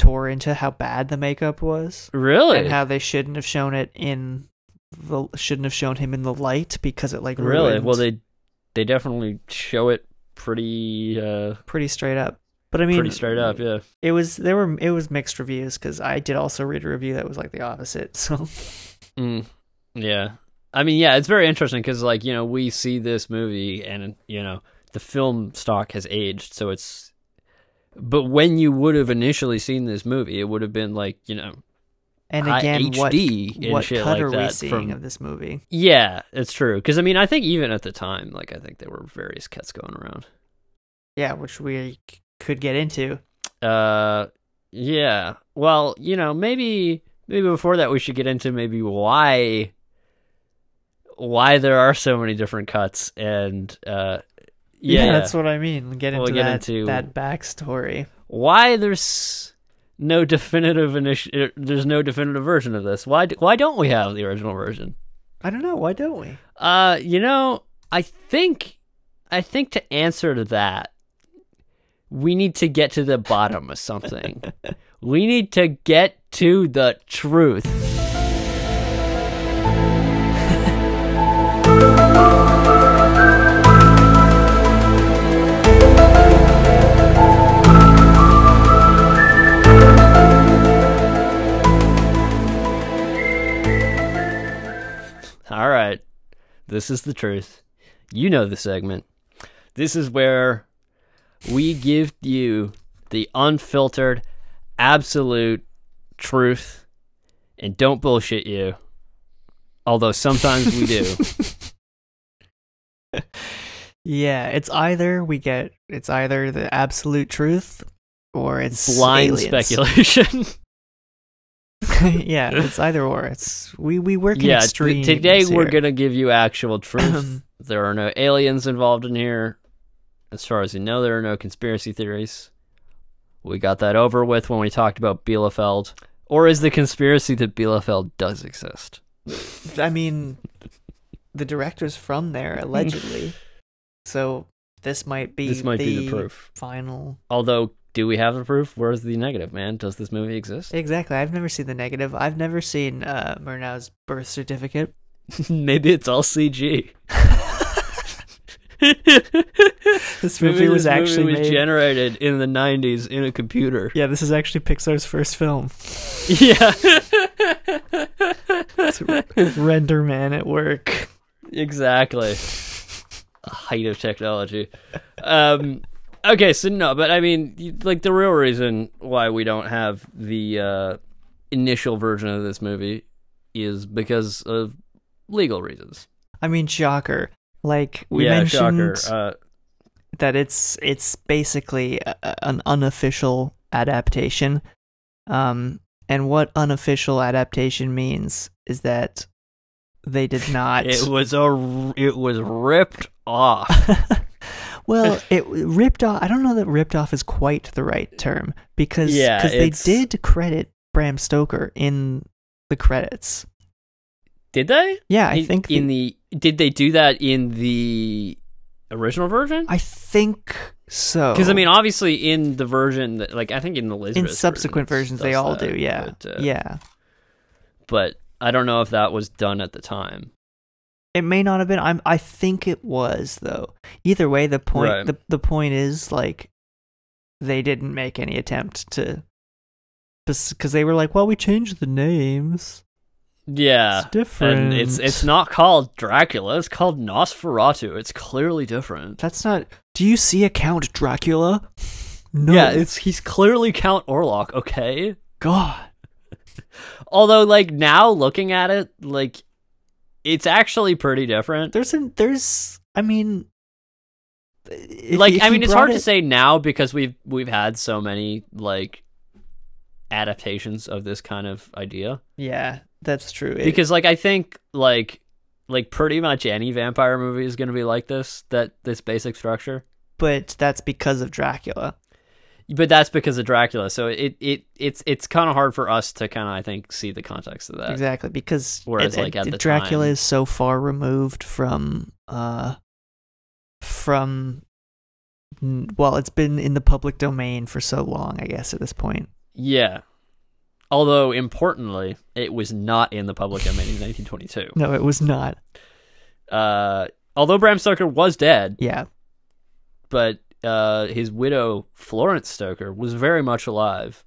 tore into how bad the makeup was Really? and how they shouldn't have shown it in the shouldn't have shown him in the light because it like really? ruined Well, they they definitely show it pretty uh pretty straight up. But I mean, pretty straight up. Yeah. it was there were it was mixed reviews because I did also read a review that was like the opposite. So Mm, yeah. I mean, yeah, it's very interesting because, like, you know, we see this movie and, you know, the film stock has aged. So it's, but when you would have initially seen this movie, it would have been like, you know, and again, what HD and what cut like are we seeing from- of this movie? yeah, it's true. Because, I mean, I think even at the time, like, I think there were various cuts going around. Yeah, which we could get into. Uh, yeah. Well, you know, maybe, maybe before that, we should get into maybe why, why there are so many different cuts and, uh, yeah, that's what I mean. Get We'll into get that into- that backstory. why there's no definitive initi- uh, there's no definitive version of this why d- why don't we have the original version I don't know. Why don't we? uh you know i think i think to answer to that we need to get to the bottom of something we need to get to the truth All right. This is the truth. You know the segment. This is where we give you the unfiltered, absolute truth and don't bullshit you. Although sometimes we do. Yeah, it's either we get it's either the absolute truth or it's Blind aliens. speculation. yeah, it's either or. It's we we work in yeah, t- extremes. today we're here. gonna give you actual truth. there are no aliens involved in here. As far as we know, there are no conspiracy theories. We got that over with when we talked about Bielefeld. Or is the conspiracy that Bielefeld does exist? I mean, the director's from there allegedly, so this might be This might be the proof. final. Although, do we have the proof? Where's the negative, man? Does this movie exist? Exactly. I've never seen the negative. I've never seen uh, Murnau's birth certificate. Maybe it's all CG. This Maybe movie was this actually movie was generated in the 90s in a computer. yeah, this is actually Pixar's first film. Yeah. RenderMan at work. exactly. A height of technology. Um, okay, so no, but I mean, like the real reason why we don't have the uh, initial version of this movie is because of legal reasons. I mean, shocker. Like we yeah, mentioned. Uh, that it's it's basically a, an unofficial adaptation. Um, and what unofficial adaptation means is that they did not. it was a it was ripped off. well, it ripped off. I don't know that ripped off is quite the right term because Yeah, cause they did credit Bram Stoker in the credits. Did they? Yeah, I In- think in the did they do that in the original version? I think so. Because I mean, obviously, in the version that, like, I think in the Elizabeth in subsequent versions they all that, do. Yeah, but, uh, yeah. But I don't know if that was done at the time. It may not have been. I'm. I think it was though. Either way, the point. Right. The the point is like, they didn't make any attempt to. Because they were like, well, we changed the names. Yeah, It's different. and it's it's not called Dracula. It's called Nosferatu. It's clearly different. That's not. Do you see a Count Dracula? No. Yeah, it's he's clearly Count Orlok. Okay. God. Although, like now looking at it, like it's actually pretty different. There's an. There's. I mean. if- like if I mean, it's hard it- to say now because we've we've had so many like adaptations of this kind of idea. Yeah, that's true. It- because like I think like like pretty much any vampire movie is going to be like this that this basic structure. but that's because of Dracula. But that's because of Dracula. So it it it's it's kind of hard for us to kind of I think see the context of that. exactly because Whereas, it- like, it- the Dracula time- is so far removed from uh from well it's been in the public domain for so long i guess at this point Yeah. Although importantly, it was not in the public domain in 1922. no it was not Uh, although Bram Stoker was dead, yeah but uh, his widow Florence Stoker was very much alive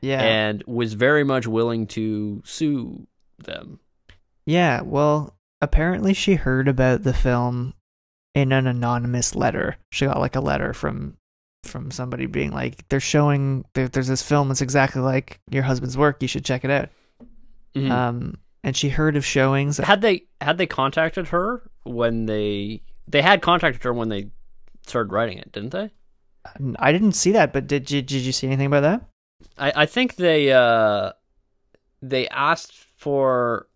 yeah and was very much willing to sue them. yeah well apparently she heard about the film in an anonymous letter she got like a letter from from somebody being like they're showing there, there's this film that's exactly like your husband's work you should check it out Mhm. um and she heard of showings had they had they contacted her when they they had contacted her when they started writing it, didn't they? I didn't see that, but did you did you see anything about that? I, I think they uh they asked for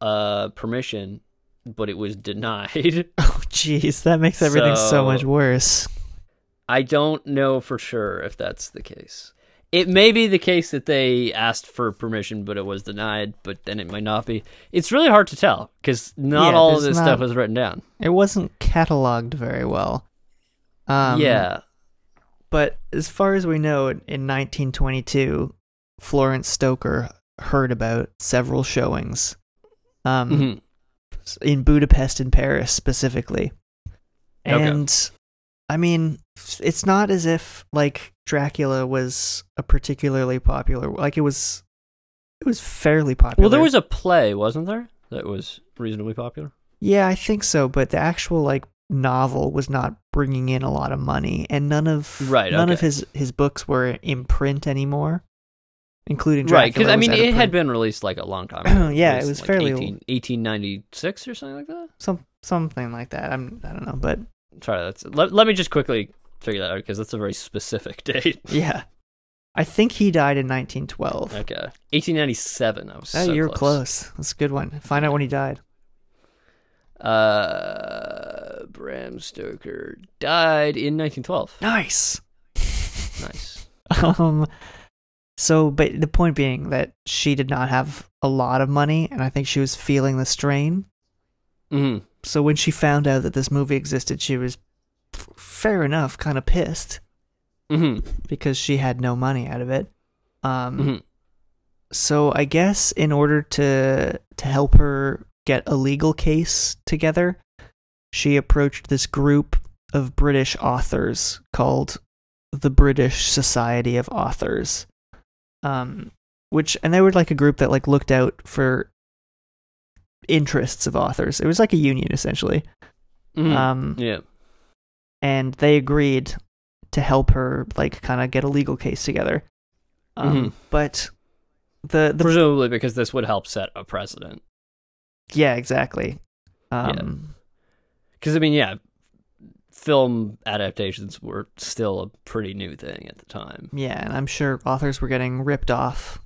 uh permission, but it was denied. Oh, jeez, that makes everything so, So- much worse. I don't know for sure if that's the case. It may be the case that they asked for permission, but it was denied. But then it might not be. It's really hard to tell because not Yeah, all of this stuff was written down. It wasn't cataloged very well. Um, yeah, but as far as we know, in 1922, Florence Stoker heard about several showings, um, Mhm. in Budapest and Paris specifically, Okay. and I mean, it's not as if like Dracula was a particularly popular. Like it was, it was fairly popular. Well, there was a play, wasn't there? That was reasonably popular. Yeah, I think so, but the actual like novel was not bringing in a lot of money, and none of Right, none of his his books were in print anymore, including Right, because I mean, it had been released like a long time ago. Yeah, it was like fairly 18, 1896 or something like that. some something like that. I'm I don't know, but Sorry, that's let, let me just quickly figure that out because that's a very specific date. yeah, I think he died in 1912. Okay. 1897. I was Oh, so you're close. close. That's a good one. Find out when he died. Uh, Bram Stoker died in 1912. Nice. Nice. Um, so, but the point being that she did not have a lot of money, and I think she was feeling the strain. hmm So when she found out that this movie existed, she was fair enough kind of pissed hmm because she had no money out of it. Um, hmm so I guess in order to to help her get a legal case together, she approached this group of British authors called the British Society of Authors. Um which and they were like a group that like looked out for interests of authors. It was like a union essentially. hmm Um yeah. And they agreed to help her like kind of get a legal case together. Um Mhm. but the the Presumably because this would help set a precedent. Yeah, exactly. Um, Because I mean, yeah, film adaptations were still a pretty new thing at the time. yeah. and I'm sure authors were getting ripped off,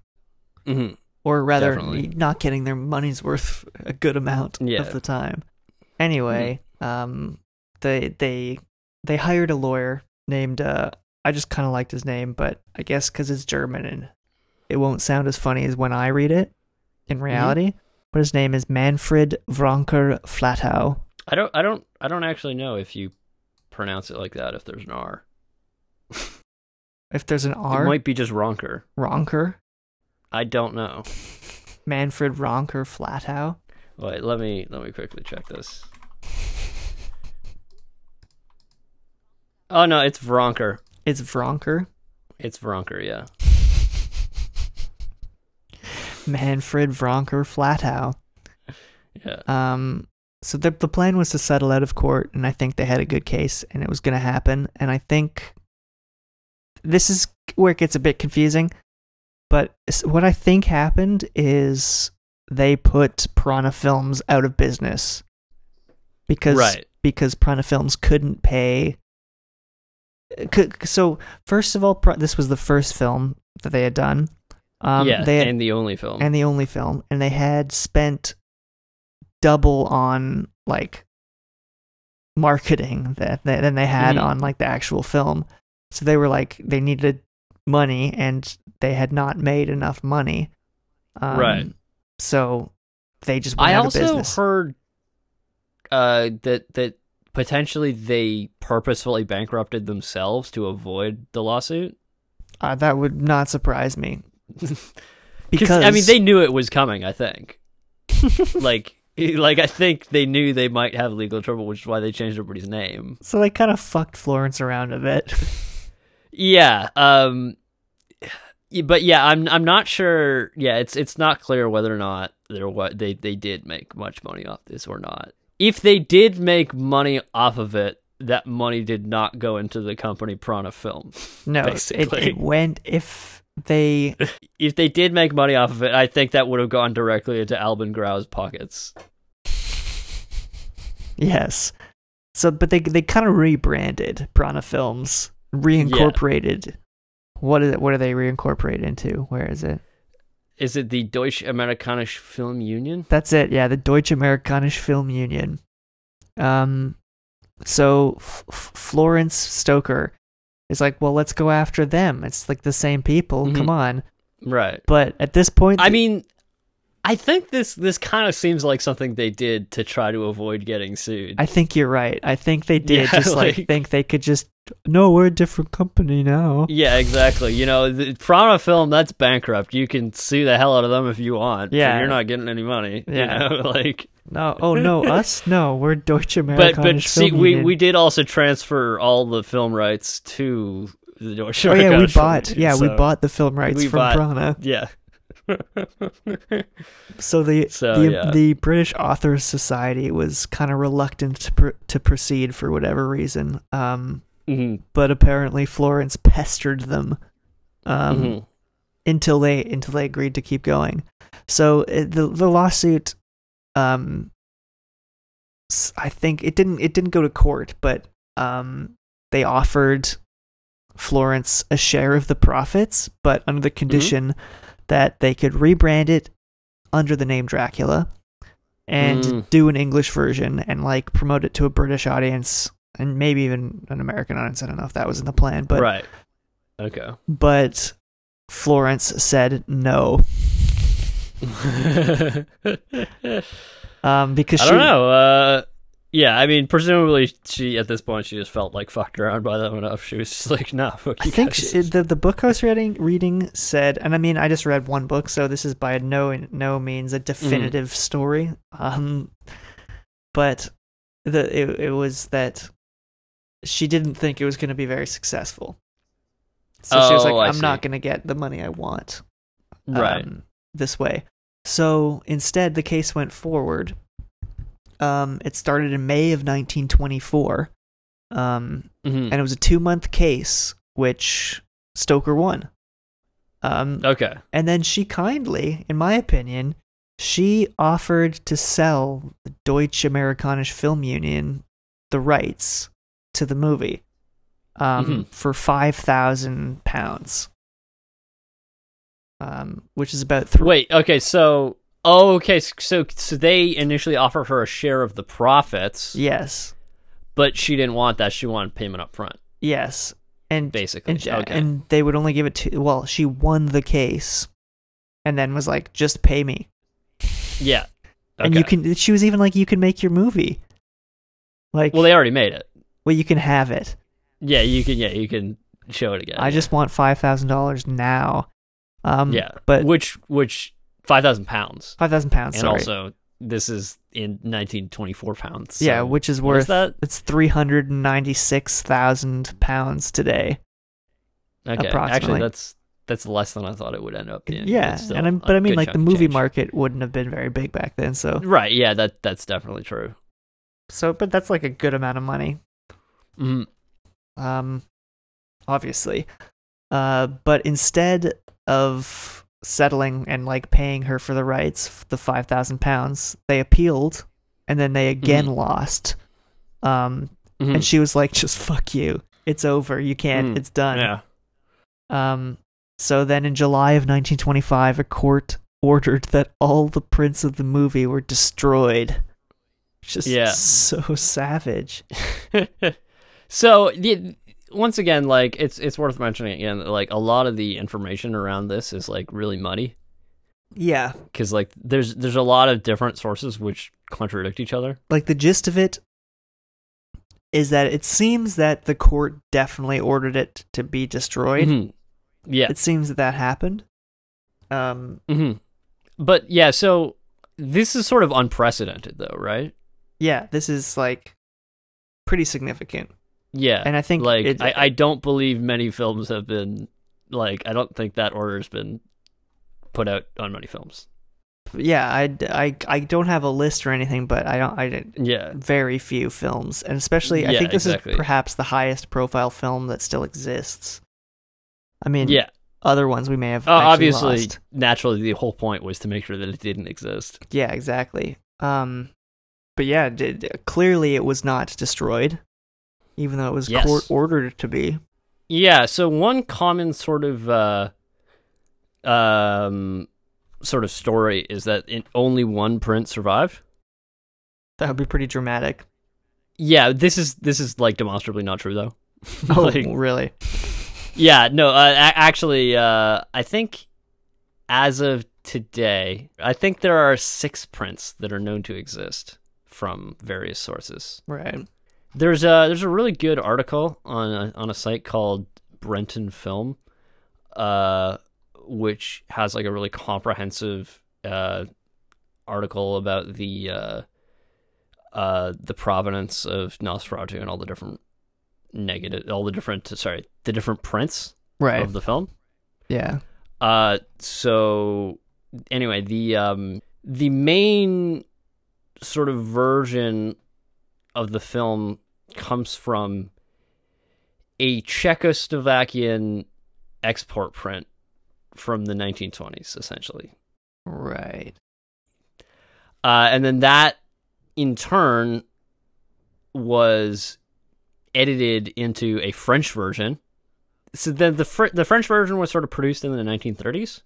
hmm or rather, Definitely. not getting their money's worth a good amount Yeah. of the time. Anyway, um, they they they hired a lawyer named uh, I just kind of liked his name, but I guess because it's German and it won't sound as funny as when I read it in reality. But his name is Manfred Vronker Flatau. I don't, I don't, I don't actually know if you pronounce it like that. If there's an R, If there's an R, it might be just Ronker. Ronker, I don't know. Manfred Ronker Flatau. Wait, let me let me quickly check this. Oh no, it's Vronker. It's Vronker. It's Vronker, yeah. Manfred Vronker Flatau. Yeah. Um, so the the plan was to settle out of court, and I think they had a good case, and it was going to happen. And I think this is where it gets a bit confusing. But what I think happened is they put Prana Films out of business because Right. because Prana Films couldn't pay. So first of all, this was the first film that they had done. Um, yeah, they had, and the only film. and the only film, and they had spent double on like marketing that, that than they had Mhm. on like the actual film. So they were like they needed money, and they had not made enough money. Um, Right. So they just went I out also of business. heard uh, that that potentially they purposefully bankrupted themselves to avoid the lawsuit. uh, that would not surprise me Because I mean, they knew it was coming. I think, like, like I think they knew they might have legal trouble, which is why they changed everybody's name. so they kind of fucked Florence around a bit. Yeah. Um. But yeah, I'm I'm not sure. Yeah, it's it's not clear whether or not there what they they did make much money off this or not. If they did make money off of it, that money did not go into the company Prana Film. no, it, Basically. it went if they If they did make money off of it, I think that would have gone directly into Albin Grau's pockets. Yes. So, but they they kind of rebranded Prana Films, reincorporated. What is it? What are they reincorporated into? Where is it? Is it the Deutsche Amerikanische Film Union? That's it. Yeah, the Deutsche Amerikanische Film Union. Um, so F- F- Florence Stoker is like, well, let's go after them. It's like the same people. Mhm. Come on. Right. But at this point, I mean, I think this this kind of seems like something they did to try to avoid getting sued. I think you're right. I think they did Yeah, just like, like- think they could just. No, we're a different company now. yeah, exactly. You know, the Prana Film that's bankrupt. You can sue the hell out of them if you want. Yeah. you're not getting any money. Yeah. you know? like. No, oh no, us? No, we're Deutsche But Amerikanische but see, Film we Union. we did also transfer all the film rights to the Deutsche Oh yeah, we bought. Union, Yeah, we bought the film rights from bought- Prana. Yeah. So the So, the, yeah. the British Authors Society was kind of reluctant to pr- to proceed for whatever reason. Um, Mhm, but apparently Florence pestered them um, mhm. until they until they agreed to keep going. So uh, the the lawsuit, um, I think it didn't it didn't go to court, but um, they offered Florence a share of the profits, but under the condition that they could rebrand it under the name Dracula and Mm. do an English version and like promote it to a British audience and maybe even an American audience. I don't know if that was in the plan, but right. Okay. but Florence said no um, because I she don't know. Uh, yeah, I mean, presumably she at this point she just felt like fucked around by them enough. She was just like, "Nah, fuck I you think she, the the book I was reading reading said, and I mean, I just read one book, so this is by no no means a definitive story. Um, but the it, it was that she didn't think it was going to be very successful. So she was Oh, like, I "I'm not going to get the money I want." right. um, this way. So instead, the case went forward. Um, it started in May of 1924, um, Mhm. and it was a two month case, which Stoker won. Um, Okay. and then she kindly, in my opinion, she offered to sell the Deutsche Amerikanische Film Union the rights to the movie um, Mhm. for five thousand pounds, um, which is about three. Wait. Okay. So. Oh, okay. So, so they initially offered her a share of the profits, Yes, but she didn't want that. She wanted payment up front, yes, and basically. and, okay. and they would only give it to. Well, she won the case, and then was like, "Just pay me." yeah. And you can. She was even like, "You can make your movie." Like, Well, they already made it. well, you can have it. Yeah. You can. Yeah. You can show it again. I yeah. just want five thousand dollars now. Um, Yeah. but which which five thousand pounds, five thousand pounds. and sorry. also this is in 1924 pounds. so yeah, which is worth that? it's three hundred ninety six thousand pounds today. Okay, approximately. actually, that's that's less than I thought it would end up being. yeah, and I'm, but I mean, like the movie change. market wouldn't have been very big back then. So, Right? Yeah, that that's definitely true. so, but that's like a good amount of money. Mhm. um obviously uh but instead of settling and like paying her for the rights the 5000 pounds they appealed and then they again Mhm. lost um Mhm. and she was like just fuck you it's over you can't Mm. it's done yeah. um so then in july of 1925 a court ordered that all the prints of the movie were destroyed just Yeah. so savage so the, once again, like it's it's worth mentioning again, like a lot of the information around this is like really muddy yeah because like there's there's a lot of different sources which contradict each other. like the gist of it is that it seems that the court definitely ordered it to be destroyed. Mhm. Yeah. It seems that that happened. Um, hmm But yeah, so this is sort of unprecedented, though, right? yeah, this is like pretty significant, Yeah, and I think like it- I, I don't believe many films have been like I don't think that order has been put out on many films. yeah, I, I, I don't have a list or anything, but I don't I did Yeah, very few films, and especially I think this exactly. is perhaps the highest profile film that still exists. I mean, yeah. other ones we may have Uh, obviously, lost. naturally, the whole point was to make sure that it didn't exist. Yeah, exactly. Um, but yeah, did, clearly it was not destroyed, even though it was Yes. court ordered to be. Yeah. So one common sort of uh, um, sort of story is that in, only one print survived. That would be pretty dramatic. Yeah, this is this is like demonstrably not true though. Oh, Like, really? Yeah, no, uh, a- actually, uh, I think as of today, I think there are six prints that are known to exist from various sources. Right. There's a there's a really good article on a, on a site called Brenton Film, uh, which has like a really comprehensive uh, article about the uh, uh, the provenance of Nosferatu and all the different negative, all the different sorry, the different prints Right. of the film. yeah. Uh, so anyway, the um the main sort of version of the film comes from a Czechoslovakian export print from the 1920s, essentially. Right. Uh, and then that, in turn, was edited into a French version so then the Fr- the French version was sort of produced in the 1930s,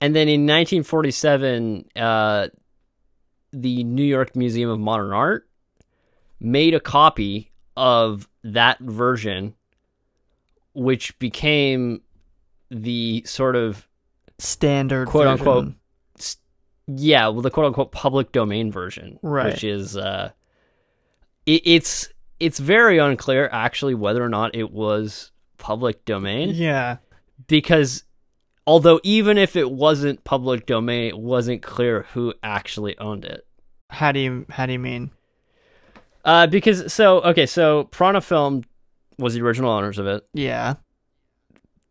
and then in 1947, uh, the New York Museum of Modern Art made a copy of that version, which became the sort of Standard Quote, version. unquote, yeah, well, the quote unquote public domain version, Right. Which is uh, it, it's it's very unclear actually whether or not it was public domain Yeah. because although even if it wasn't public domain, it wasn't clear who actually owned it. How do you how do you mean? Uh, because so okay, so Prana Film was the original owners of it. Yeah.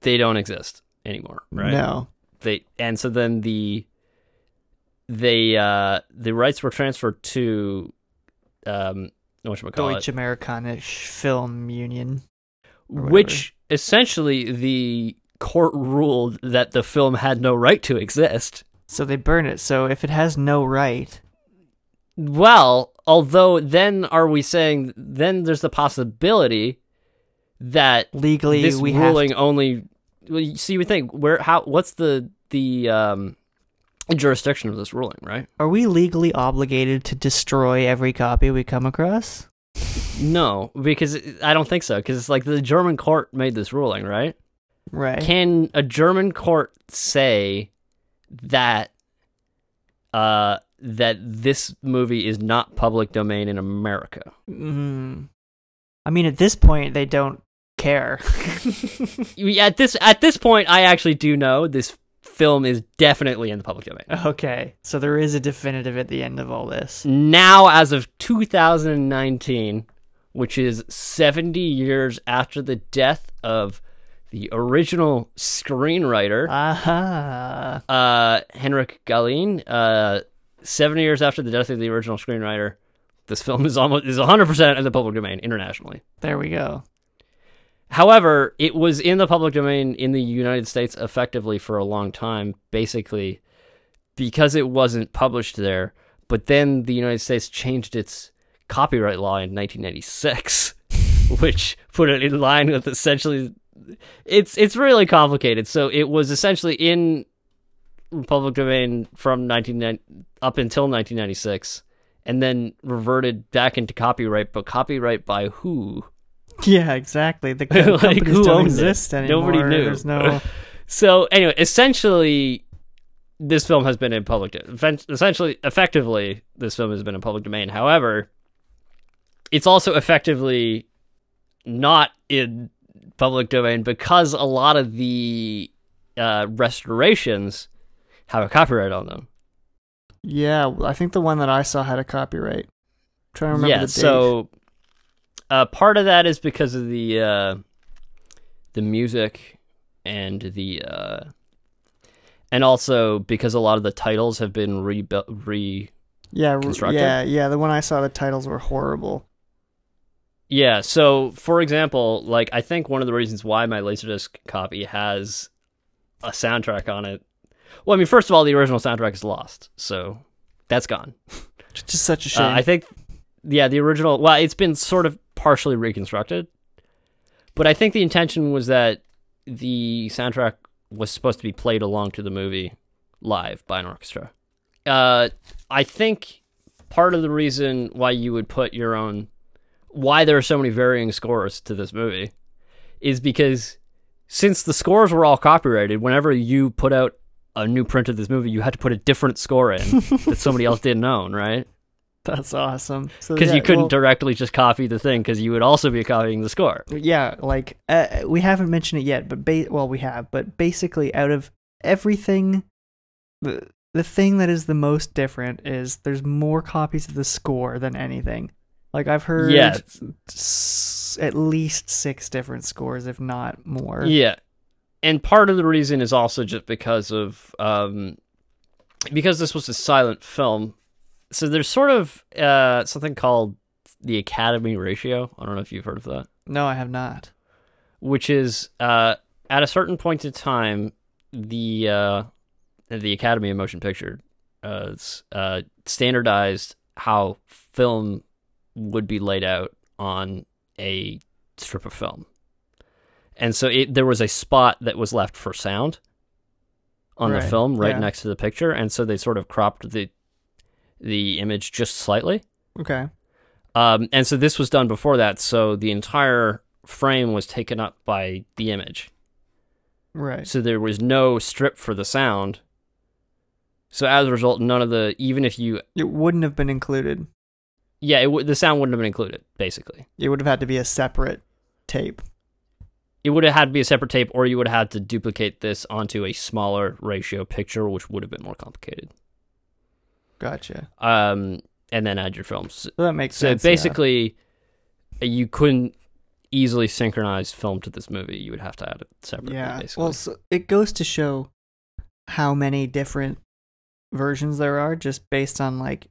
They don't exist anymore, right? No. They and so then the they uh the rights were transferred to um what should call Deutsche Amerikanische Film Union. which essentially the court ruled that the film had no right to exist. So they burn it. So if it has no right, Well, although then are we saying then there's the possibility that legally this we ruling have to, only well, you see we think where how what's the the um jurisdiction of this ruling, right? Are we legally obligated to destroy every copy we come across? No, because I don't think so. Because it's like the German court made this ruling, right? Right. Can a German court say that uh, that this movie is not public domain in America? Mm. I mean, at this point, they don't care. At this at this point, I actually do know this film is definitely in the public domain. okay, so there is a definitive at the end of all this. Now, as of 2019, which is 70 years after the death of the original screenwriter, Aha. uh, Henrik Galeen, uh, 70 years after the death of the original screenwriter, this film is almost is 100% in the public domain internationally. There we go. However, it was in the public domain in the United States effectively for a long time, basically because it wasn't published there. But then the United States changed its copyright law in 1996, which put it in line with essentially. It's it's really complicated. So it was essentially in public domain from 1990 up until 1996, and then reverted back into copyright. But copyright by who? Yeah, exactly. The Like, companies who don't owned it? anymore. Nobody knew. There's no. So anyway, essentially, this film has been in public. Essentially, effectively, this film has been in public domain. However, it's also effectively not in public domain because a lot of the uh, restorations have a copyright on them. Yeah, I think the one that I saw had a copyright. trying to remember yeah. the date. So uh, part of that is because of the uh, the music and the uh, and also because a lot of the titles have been rebuilt re yeah, yeah, yeah. The one I saw, the titles were horrible. Yeah, so for example, like I think one of the reasons why my Laserdisc copy has a soundtrack on it. Well, I mean, first of all, the original soundtrack is lost, so that's gone. Just such a shame. Uh, I think, yeah, the original. Well, it's been sort of partially reconstructed, but I think the intention was that the soundtrack was supposed to be played along to the movie live by an orchestra. Uh, I think part of the reason why you would put your own, why there are so many varying scores to this movie, is because since the scores were all copyrighted, whenever you put out a new print of this movie, you had to put a different score in that somebody else didn't own, right? That's awesome. So, because yeah, you couldn't well, directly just copy the thing because you would also be copying the score. yeah, like uh, we haven't mentioned it yet, but ba- well, we have. But basically, out of everything, the the thing that is the most different is there's more copies of the score than anything. Like I've heard, Yeah. s- at least six different scores, if not more. Yeah, and part of the reason is also just because of um, because this was a silent film. So there's sort of uh, something called the Academy ratio. I don't know if you've heard of that, No, I have not. which is uh, at a certain point in time, the uh, the Academy of Motion Picture uh, uh, standardized how film would be laid out on a strip of film. And so it, there was a spot that was left for sound on the film right yeah. next to the picture, and so they sort of cropped the the image just slightly. Okay. Um, and so this was done before that, so the entire frame was taken up by the image. Right. So there was no strip for the sound. So as a result, none of the even if you It wouldn't have been included. yeah, it w- the sound wouldn't have been included. Basically, It would have had to be a separate tape. It would have had to be a separate tape, or you would have had to duplicate this onto a smaller ratio picture, which would have been more complicated. Gotcha. Um, and then add your films. So that makes So sense. So basically, you couldn't easily synchronize film to this movie. You would have to add it separately. Yeah. basically. Well, so it goes to show how many different versions there are just based on like,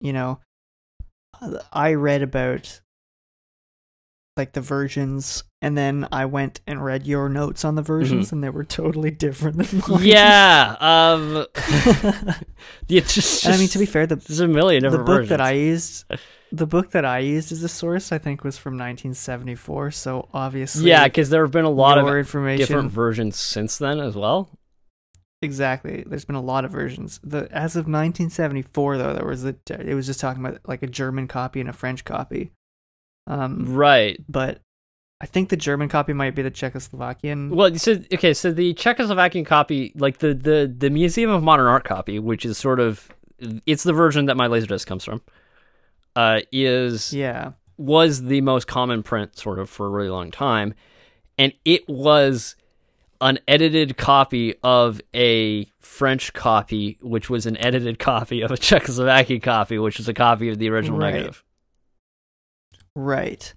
you know, I read about like the versions and then I went and read your notes on the versions and they were totally different than mine. Mm-hmm. yeah. Um, yeah, just, I mean to be fair, the there's a million the book versions. that I used the book that I used as a source I think was from 1974, so obviously yeah, because there have been a lot of information different versions since then as well. Exactly. There's been a lot of versions. The as of 1974 though, there was a it was just talking about like a German copy and a French copy. Um Right. but I think the German copy might be the Czechoslovakian. Well, so okay, so the Czechoslovakian copy, like the the the Museum of Modern Art copy, which is sort of it's the version that my laserdisc comes from, uh, is yeah. was the most common print sort of for a really long time, and it was an edited copy of a French copy, which was an edited copy of a Czechoslovakian copy, which is a copy of the original Right. negative. Right.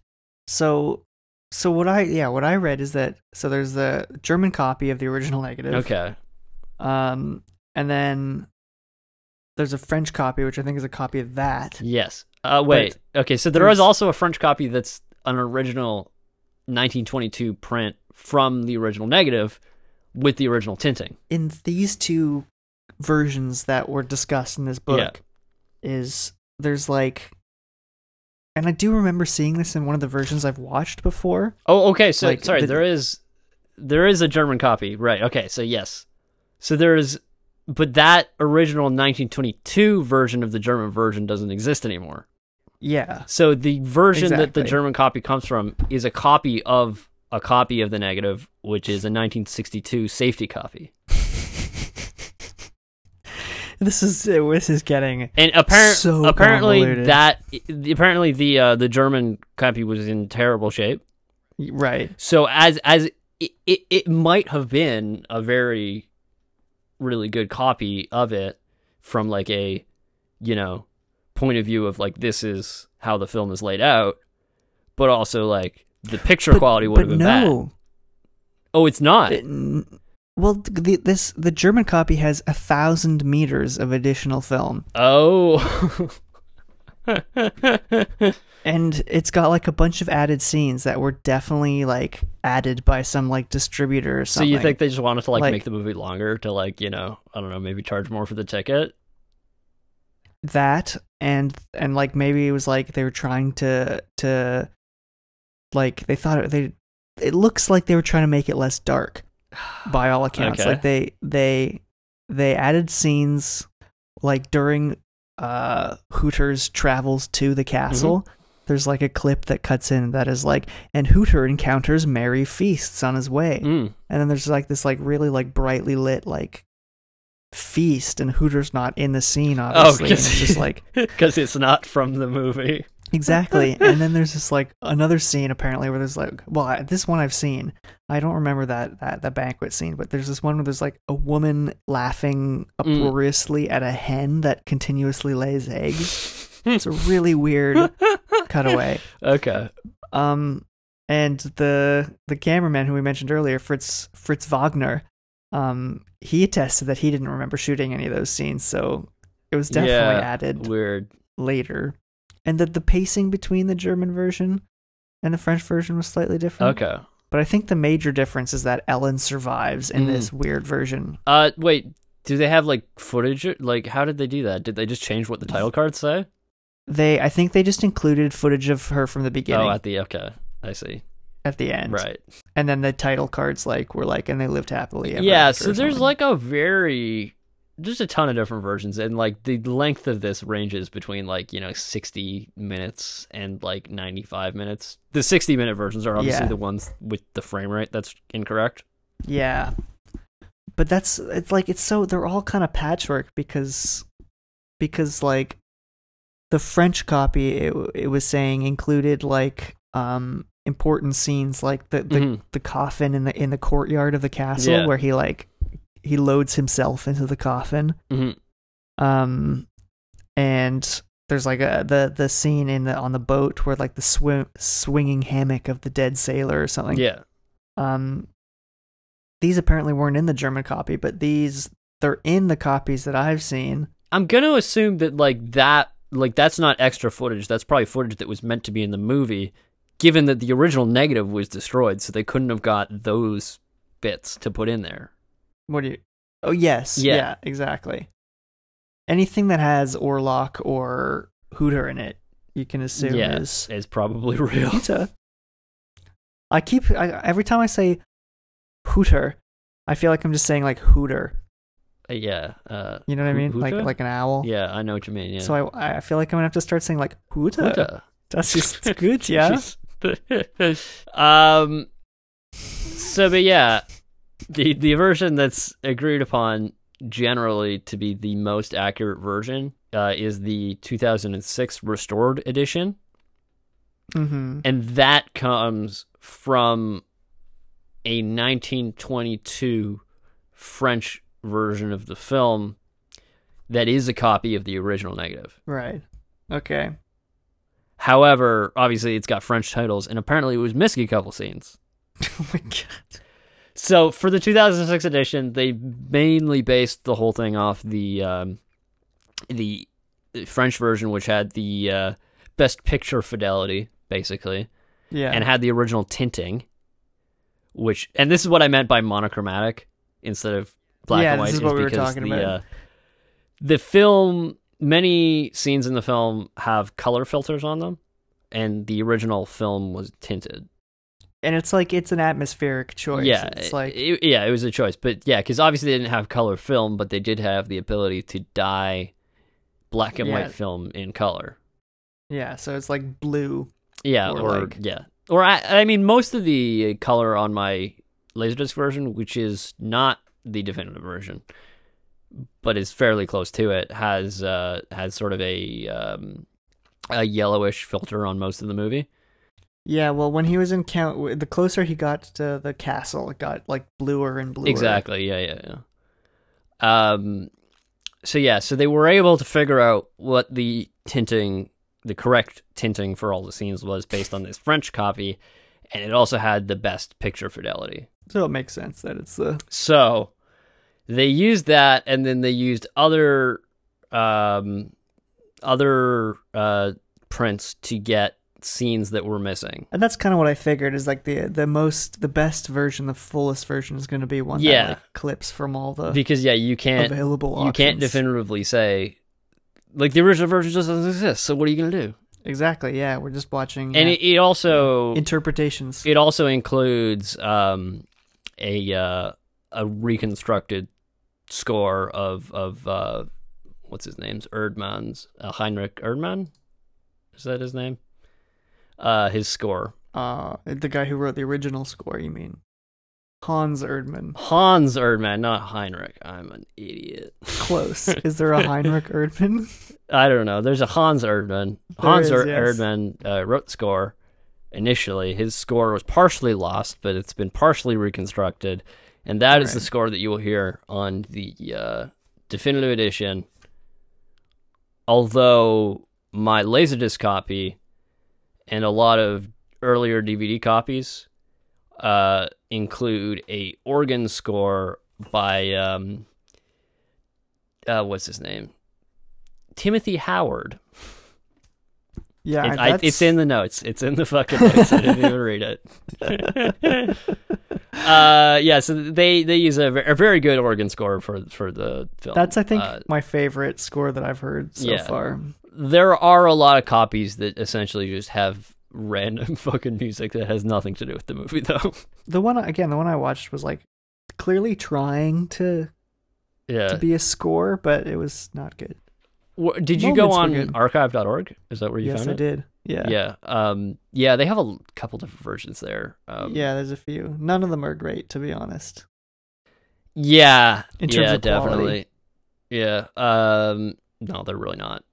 So so what I yeah, what I read is that so there's the German copy of the original negative. Okay. Um and then there's a French copy which I think is a copy of that. Yes. Uh, wait. okay, so there's- also a French copy that's an original 1922 print from the original negative with the original tinting. in these two versions that were discussed in this book Yeah. is there's like and I do remember seeing this in one of the versions I've watched before. Oh, okay. So Like, sorry, the- there is there is a German copy, right? Okay, so yes, so there is, but that original 1922 version of the German version doesn't exist anymore. Yeah. So the version that the German copy comes from is a copy of a copy of the negative, which is a 1962 safety copy. This is this is getting And apparent, So apparently convoluted. that apparently the uh, the German copy was in terrible shape. right. So as as it, it, it might have been a very really good copy of it from like a you know point of view of like this is how the film is laid out, but also like the picture But- quality would have been bad. Oh, it's not. It- well, the, this the German copy has a thousand meters of additional film, oh. and it's got like a bunch of added scenes that were definitely like added by some like distributor or so you think they just wanted to like, Like- make the movie longer to like you know I don't know maybe charge more for the ticket? that and and like maybe it was like they were trying to to like they thought it, they it looks like they were trying to make it less dark by all accounts Okay. like they they they added scenes like during uh Hutter's travels to the castle Mm-hmm. there's like a clip that cuts in that is like and Hutter encounters merry feasts on his way Mm. and then there's like this like really like brightly lit like feast and Hutter's not in the scene obviously and it's just like because it's not from the movie. Exactly and then there's this like another scene apparently where there's like well I, this one I've seen I don't remember that that the banquet scene but there's this one where there's like a woman laughing Mm. uproariously at a hen that continuously lays eggs it's a really weird cutaway Okay. um and the the cameraman who we mentioned earlier Fritz Fritz Wagner um he attested that he didn't remember shooting any of those scenes so it was definitely Yeah, added Weird. later and that the pacing between the German version and the French version was slightly different Okay. but I think the major difference is that Ellen survives in Mm. this weird version Uh, wait. Do they have like footage? Like, how did they do that? Did they just change what the title cards say? they I think they just included footage of her from the beginning Oh, at the okay. I see. at the end Right. and then the title cards like were like, and they lived happily. Ever yeah, so there's something. like a very there's a ton of different versions and like the length of this ranges between like, you know, 60 minutes and like 95 minutes. The 60 minute versions are obviously Yeah. the ones with the frame rate that's incorrect. yeah, but that's it's like it's so they're all kind of patchwork because because like the French copy it it was saying included like um important scenes like the the, Mhm. the coffin in the in the courtyard of the castle Yeah. where he like he loads himself into the coffin Mhm. um and there's like a the the scene in the on the boat where like the swim swinging hammock of the dead sailor or something Yeah. um these apparently weren't in the german copy but these they're in the copies that i've seen I'm going to assume that like that like that's not extra footage. That's probably footage that was meant to be in the movie given that the original negative was destroyed so they couldn't have got those bits to put in there. What do you oh yes Yeah. yeah, exactly anything that has orlok or hooter in it you can assume yeah. is It's probably real. hooter i keep I, every time i say hooter i feel like i'm just saying like hooter Uh, yeah. Uh, you know what i mean like hooter? like an owl yeah, I know what you mean. Yeah. So I I feel like I'm gonna have to start saying like Hooter. Huta. That's just good, yeah. um. So, but yeah, the the version that's agreed upon generally to be the most accurate version uh, is the 2006 restored edition, Mm-hmm. and that comes from a 1922 French version of the film that is a copy of the original negative. Right. Okay. However, obviously it's got French titles, and apparently it was missing a couple scenes. oh my god. So for the 2006 edition, they mainly based the whole thing off the um, the French version, which had the uh, best picture fidelity, basically, Yeah. and had the original tinting. Which, and this is what I meant by monochromatic instead of black Yeah, and this white. is what we were talking the, about. Uh, the film, many scenes in the film have color filters on them, and the original film was tinted. And it's like it's an atmospheric choice. Yeah, It's like it- yeah, it was a choice, but yeah, because obviously they didn't have color film, but they did have the ability to dye black and Yeah. white film in color. yeah, so it's like blue. Yeah, Or or, like- yeah, or I, I mean, most of the color on my laserdisc version, which is not the definitive version, but is fairly close to it, has uh has sort of a um a yellowish filter on most of the movie. Yeah, well, when he was in count, the closer he got to the castle, it got like bluer and bluer. Exactly. Yeah, yeah, yeah. Um so yeah, so they were able to figure out what the tinting the correct tinting for all the scenes was based on this French copy and it also had the best picture fidelity. So it makes sense that it's the So they used that and then they used other um other uh prints to get scenes that were missing. and that's kind of what I figured is like the the most the best version, the fullest version is going to be one Yeah. that like clips from all the Because yeah, you can't available you can't definitively say like the original version just doesn't exist. So what are you gonna do? Exactly. Yeah, we're just watching And yeah, it, it also interpretations. it also includes um, a uh, a reconstructed score of of uh, what's his name's Erdmann's uh, Heinrich Erdmann. Is that his name? Uh, his score uh, the guy who wrote the original score. You mean Hans Erdmann. Hans Erdmann, not Heinrich. I'm an idiot. Close. is there a Heinrich Erdmann? I don't know. There's a Hans Erdmann. There Hans is, Er- yes. Erdmann uh, wrote the score initially. His score was partially lost, but it's been partially reconstructed, and that is the score that you will hear on the uh, definitive edition. Although my laserdisc copy and a lot of earlier DVD copies uh, include a organ score by um, uh, what's his name? Timothy Howard. Yeah, It- I, it's in the notes. It's in the fucking notes. I didn't even read it. uh, yeah, so they they use a, a very good organ score for for the film. That's I think Uh, my favorite score that I've heard so yeah. far. There are a lot of copies that essentially just have random fucking music that has nothing to do with the movie though. The one again, the one I watched was like clearly trying to yeah. to be a score, but it was not good. Wha- Did you go Moments were on archive.org? Is that where you yes, found it? Yes, I did. Yeah. Yeah. Um yeah, they have a couple different versions there. Um yeah, there's a few. None of them are great, to be honest. Yeah. In terms yeah, of quality. definitely. Yeah. Um no, they're really not.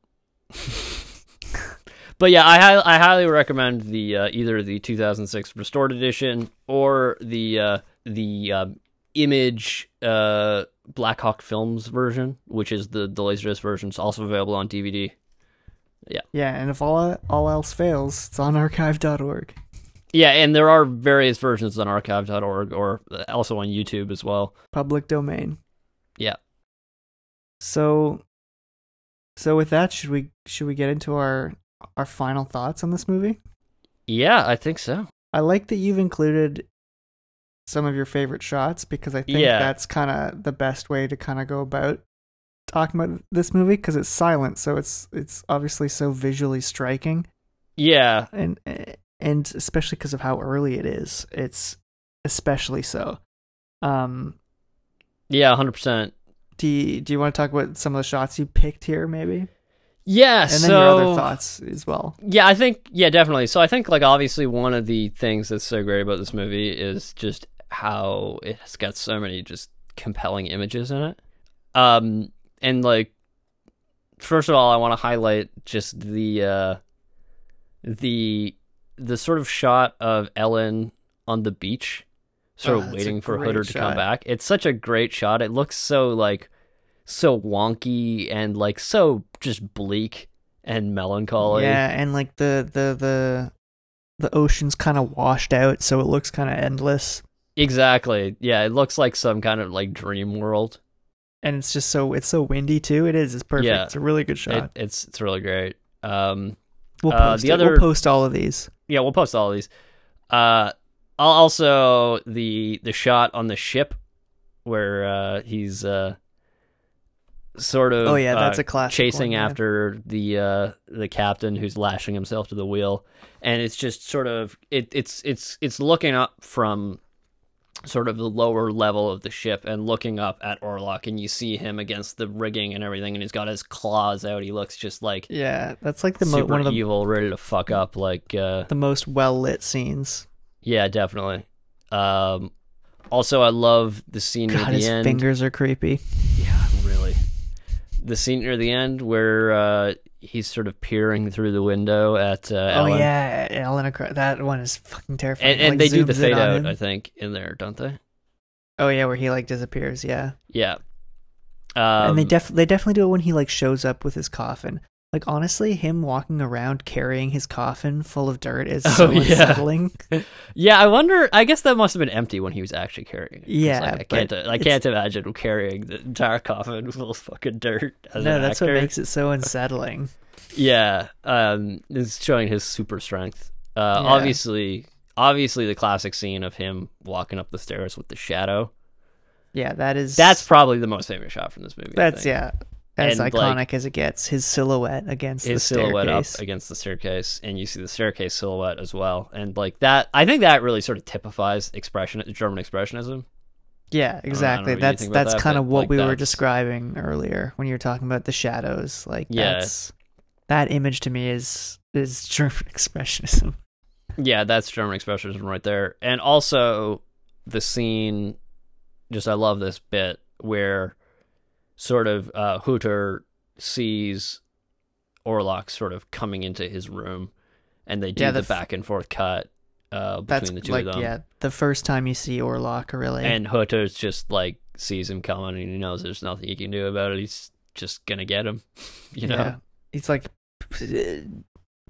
but yeah, I I highly recommend the uh, either the 2006 restored edition or the uh the um, image uh Blackhawk Films version, which is the the laserdisc version. It's also available on DVD. Yeah. Yeah, and if all all else fails, it's on archive.org. Yeah, and there are various versions on archive.org or also on YouTube as well. Public domain. Yeah. So so with that, should we should we get into our our final thoughts on this movie? Yeah, I think so. I like that you've included some of your favorite shots because I think Yeah. that's kind of the best way to kind of go about talking about this movie because it's silent, so it's it's obviously so visually striking, Yeah, and and especially because of how early it is, it's especially so. Um, yeah, hundred percent. Do you, do you want to talk about some of the shots you picked here, maybe, Yeah, and then so your other thoughts as well? yeah, I think yeah, definitely. So I think like obviously one of the things that's so great about this movie is just how it's got so many just compelling images in it. Um, and like first of all, I want to highlight just the uh, the the sort of shot of Ellen on the beach, sort Oh, of waiting for Hutter to come back. It's such a great shot. It looks so like so wonky and like so just bleak and melancholy. Yeah, and like the the the the ocean's kind of washed out, so it looks kind of endless. Exactly. Yeah, it looks like some kind of like dream world. and it's just so it's so windy too. It is. It's perfect. Yeah. It's a really good It, shot. it's it's really great. Um we'll uh, post the it. other- We'll post all of these. yeah, we'll post all of these. Uh also the the shot on the ship where uh he's uh sort of Oh yeah, that's uh, a classic. chasing one, yeah. after the uh the captain who's lashing himself to the wheel and it's just sort of it it's it's it's looking up from sort of the lower level of the ship and looking up at Orlok and you see him against the rigging and everything and he's got his claws out he looks just like Yeah, that's like the mo- super one of the evil ready to fuck up like uh the most well lit scenes. Yeah definitely um also I love the scene near God, the his end fingers are creepy. Yeah, really. The scene near the end where uh, he's sort of peering through the window at uh, Oh yeah, Ellen. That one is fucking terrifying. and, and Like, they do the fade out. I think, in there, don't they? Oh yeah, where he like disappears. Yeah, Yeah. Um, and they def they definitely do it when he like shows up with his coffin. Like honestly, him walking around carrying his coffin full of dirt is so Oh, yeah. unsettling. yeah, I wonder. I guess that must have been empty when he was actually carrying it. Yeah, like, I can't. I can't imagine carrying the entire coffin full of fucking dirt. No, that's actor. what makes it so unsettling. Yeah, um, it's showing his super strength. Uh, Yeah. obviously, obviously, the classic scene of him walking up the stairs with the shadow. Yeah, that is That's probably the most famous shot from this movie. That's yeah, as And, iconic like, as it gets. His silhouette against His the silhouette up staircase. against the staircase, and you see the staircase silhouette as well, and like that. I think that really sort of typifies expression, German expressionism. Yeah, exactly. what you That's think about that's that, kind of what like, we were describing earlier when you were talking about the shadows. Like Yeah. that image to me is is German expressionism. Yeah, that's German expressionism right there, and also the scene. Just I love this bit where sort of uh, Hutter sees Orlok sort of coming into his room, and they do Yeah, the, the f- back and forth cut uh, between That's the two like of them. yeah, the first time you see Orlok really. And Hutter's just like sees him coming, and he knows there's nothing he can do about it. He's just gonna get him, you know. yeah, he's like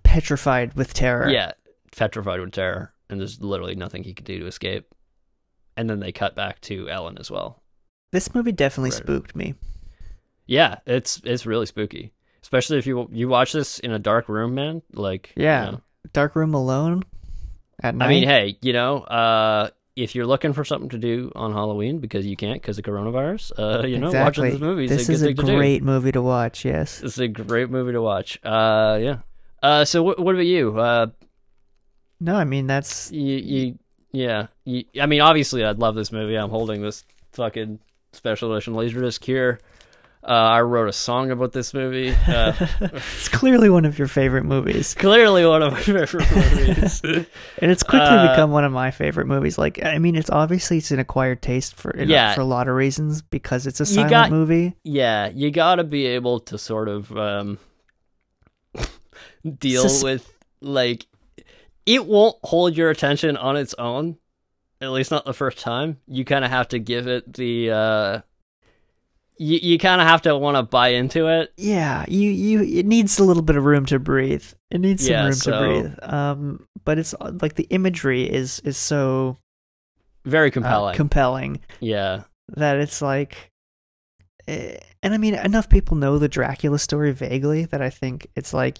petrified with terror. Yeah, petrified with terror, and there's literally nothing he could do to escape. And then they cut back to Ellen as well. This movie definitely Right. spooked me. Yeah, it's it's really spooky, especially if you you watch this in a dark room, man. Like, you Yeah. know. Dark room alone at night. I mean, hey, you know, uh, if you're looking for something to do on Halloween because you can't because of coronavirus, uh, you know, watching this movie is this a good is a thing to do. great movie to watch. Yes. It's a great movie to watch. Uh, yeah. Uh, so what, what about you? Uh, No, I mean that's You, you yeah. You, I mean, obviously, I'd love this movie. I'm holding this fucking special edition Laserdisc here. Uh, I wrote a song about this movie. Uh, it's clearly one of your favorite movies, clearly one of my favorite movies. and it's quickly Uh, become one of my favorite movies. Like, I mean, it's obviously it's an acquired taste for you know, Yeah. for a lot of reasons because it's a silent got- movie. yeah, you got to be able to sort of um, deal Sus- with like it won't hold your attention on its own. At least not the first time. You kind of have to give it the. Uh, you you kind of have to want to buy into it. Yeah, you you it needs a little bit of room to breathe. It needs some Yeah, room so- to breathe. Um, but it's uh, like the imagery is is so Very uh, compelling. compelling yeah. that it's like eh, and I mean enough people know the Dracula story vaguely that I think it's like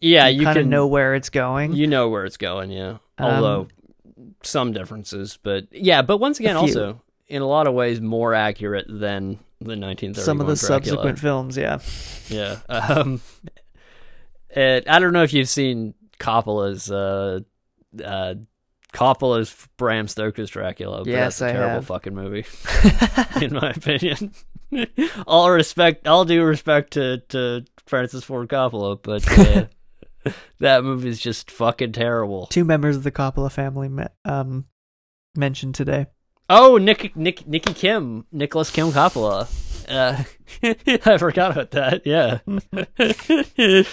Yeah, you, you, kind of can know where it's going. You know where it's going, yeah. Um, Although some differences, but yeah, but once again, also in a lot of ways more accurate than the 1931 Some of the Dracula. subsequent films, yeah. Yeah. Um, it, I don't know if you've seen Coppola's uh, uh, Coppola's Bram Stoker's Dracula. But Yes, that's a I terrible have. fucking movie, in my opinion. all respect, all due respect to to Francis Ford Coppola, but uh, that movie is just fucking terrible. Two members of the Coppola family me- um mentioned today. Oh, Nick, Nick, Nicky Kim, Nicolas Kim Coppola. Uh, I forgot about that. Yeah.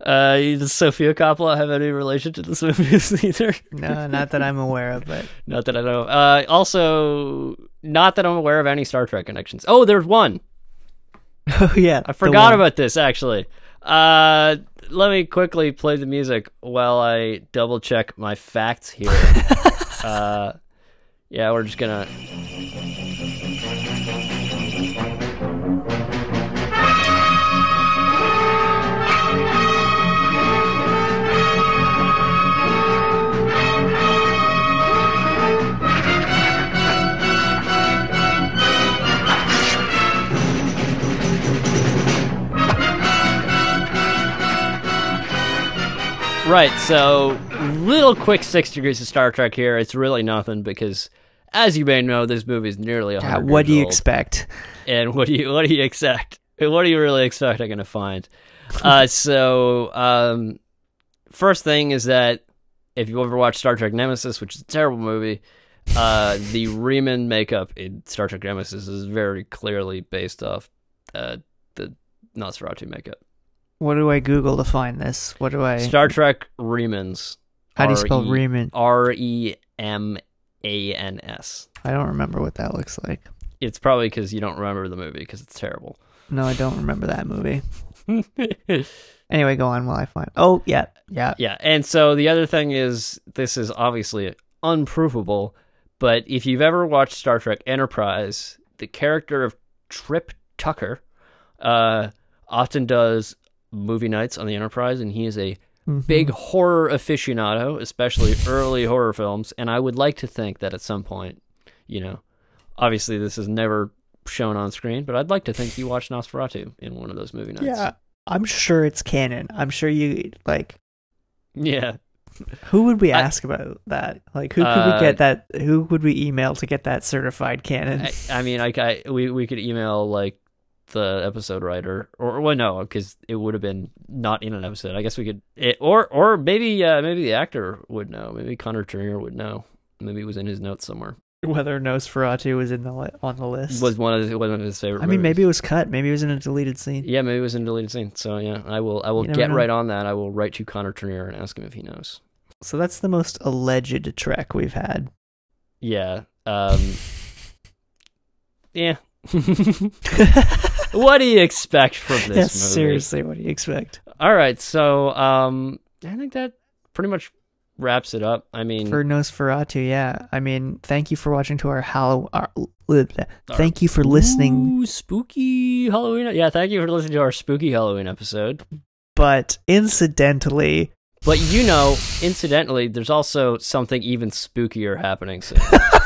uh, does Sofia Coppola have any relation to this movie either? No, not that I'm aware of, but Not that I know. Uh, also, not that I'm aware of any Star Trek connections. Oh, there's one. oh yeah, I forgot about this actually. Uh, let me quickly play the music while I double check my facts here. uh, yeah, we're just gonna. Right, so little quick six degrees of Star Trek here. It's really nothing because, as you may know, this movie is nearly a hundred. what do you old. expect? And what do you what do you expect? What are you really expecting to find? uh, so, um, first thing is that if you ever watched Star Trek Nemesis, which is a terrible movie, uh, the Reman makeup in Star Trek Nemesis is very clearly based off uh, the Nosferatu makeup. What do I Google to find this? What do I? Star Trek Remans. how do you spell R-E- Reman? R E M A N S. I don't remember what that looks like. It's probably because you don't remember the movie because it's terrible. No, I don't remember that movie. Anyway, go on while I find. Oh yeah, yeah. yeah, and so the other thing is this is obviously unprovable, but if you've ever watched Star Trek Enterprise, the character of Trip Tucker uh, often does movie nights on the Enterprise, and he is a Mhm. big horror aficionado, especially early horror films. And I would like to think that at some point, you know, obviously this is never shown on screen, but I'd like to think you watched Nosferatu in one of those movie nights. Yeah, I'm sure it's canon. I'm sure you like. Yeah. Who would we I- ask about that? Like, who could Uh, we get that? Who would we email to get that certified canon? I, I mean, I, I we we could email like the episode writer, or well, no, because it would have been not in an episode. I guess we could, it, or or maybe uh, maybe the actor would know. Maybe Connor Trinneer would know. Maybe it was in his notes somewhere. Whether Nosferatu was in the li- on the list. Was one of his, one of his favorite. I mean, movies. maybe it was cut. Maybe it was in a deleted scene. Yeah, maybe it was in a deleted scene. So yeah, I will I will get know. right on that. I will write to Connor Trinneer and ask him if he knows. So that's the most alleged Trek we've had. Yeah. Um Yeah. what do you expect from this yes, movie? seriously, what do you expect? All right, so um I think that pretty much wraps it up. I mean For Nosferatu, yeah. I mean, thank you for watching to our Halloween. Thank you for listening. Ooh, spooky Halloween. Yeah, thank you for listening to our spooky Halloween episode. But incidentally, But you know, incidentally, there's also something even spookier happening soon.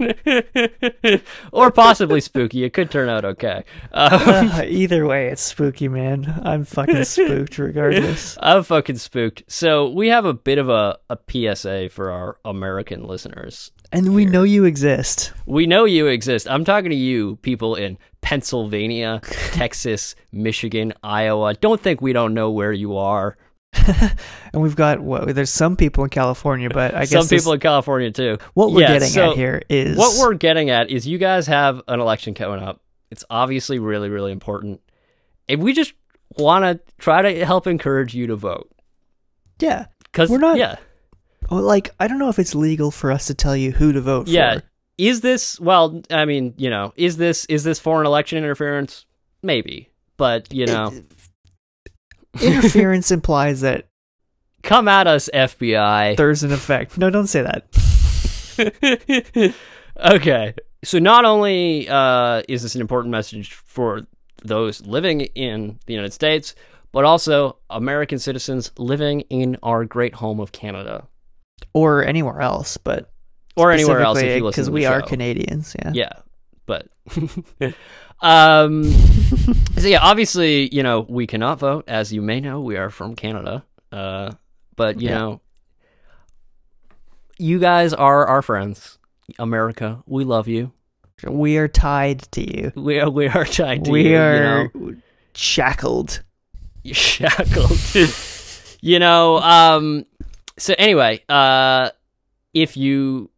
or possibly spooky. It could turn out okay. Um, Uh, either way, it's spooky, man. I'm fucking spooked regardless. I'm fucking spooked. So we have a bit of a, a PSA for our American listeners. And we know you exist. We know you exist. I'm talking to you, people in Pennsylvania, Texas, Michigan, Iowa. Don't think we don't know where you are. And we've got what? There's some people in California, but I guess Some people in California too. what we're Yeah, getting so at here is What we're getting at is you guys have an election coming up. It's obviously really, really important. And we just want to try to help encourage you to vote. yeah. Because We're not- yeah, Well, like I don't know if it's legal for us to tell you who to vote yeah. for. Yeah. Is this well? I mean, you know, is this is this foreign election interference? Maybe, but you know, Interference implies that come at us, FBI. there's an effect. No, don't say that. okay. So not only uh, is this an important message for those living in the United States, but also American citizens living in our great home of Canada Or anywhere else, but or anywhere else if specifically, you listen to the we are show. Canadians. Yeah. Yeah, but um, so yeah, obviously, you know, we cannot vote, as you may know. We are from Canada, uh, but you Yeah. know, you guys are our friends, America. We love you. We are tied to you. We are we are tied to we you, We are you know, shackled. shackled. you know, um. So anyway, uh, if you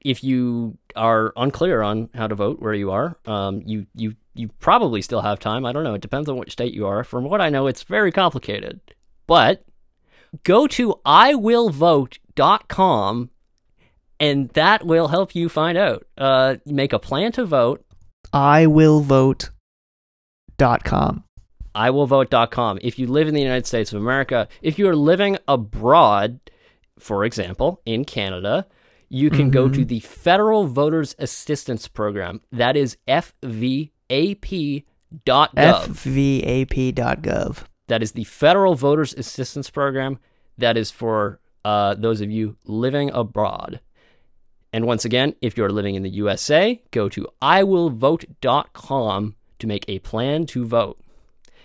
if you are unclear on how to vote where you are, um, you you you probably still have time. I don't know. It depends on which state you are. From what I know, it's very complicated. But go to iwillvote.com and that will help you find out. Uh, make a plan to vote. I will vote. Dot com. iwillvote.com. If you live in the United States of America, if you are living abroad, for example, in Canada, you can go to the Federal Voters Assistance Program. That is FVAP.gov. FVAP.gov. That is the Federal Voters Assistance Program. That is for uh, those of you living abroad. And once again, if you're living in the USA, go to iwillvote.com to make a plan to vote.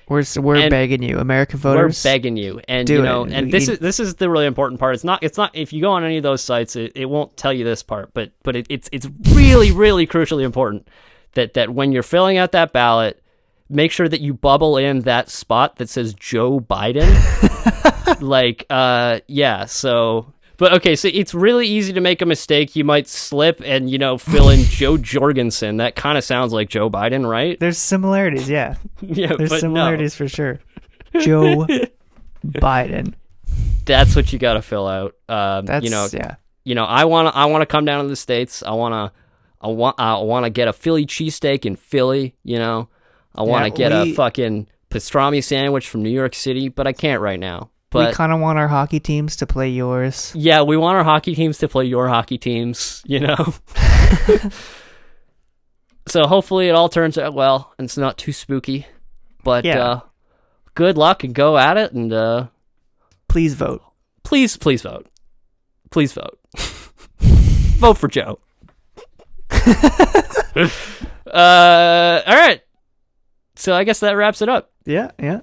We're we're And begging you, American voters. We're begging you, and you know, it. and We- this is this is the really important part. It's not it's not if you go on any of those sites, it, it won't tell you this part, but but it, it's it's really really crucially important that that when you're filling out that ballot, make sure that you bubble in that spot that says Joe Biden. like, uh, yeah. So, but okay, so it's really easy to make a mistake. You might slip and you know fill in Jo Jorgensen. That kind of sounds like Joe Biden, right? There's similarities, yeah. yeah, There's but no. similarities for sure. Joe Biden. That's what you got to fill out. Um, That's you know, yeah. you know, I want to, I want to come down to the states. I want to, I want, I want to get a Philly cheesesteak in Philly. You know, I want to Yeah, get we- a fucking pastrami sandwich from New York City, but I can't right now. But we kind of want our hockey teams to play yours. yeah, we want our hockey teams to play your hockey teams. You know. so hopefully it all turns out well and it's not too spooky. But Yeah. uh, good luck and go at it and uh, Please vote. please, please vote. Please vote. vote for Joe. uh, all right. So I guess that wraps it up. Yeah, yeah.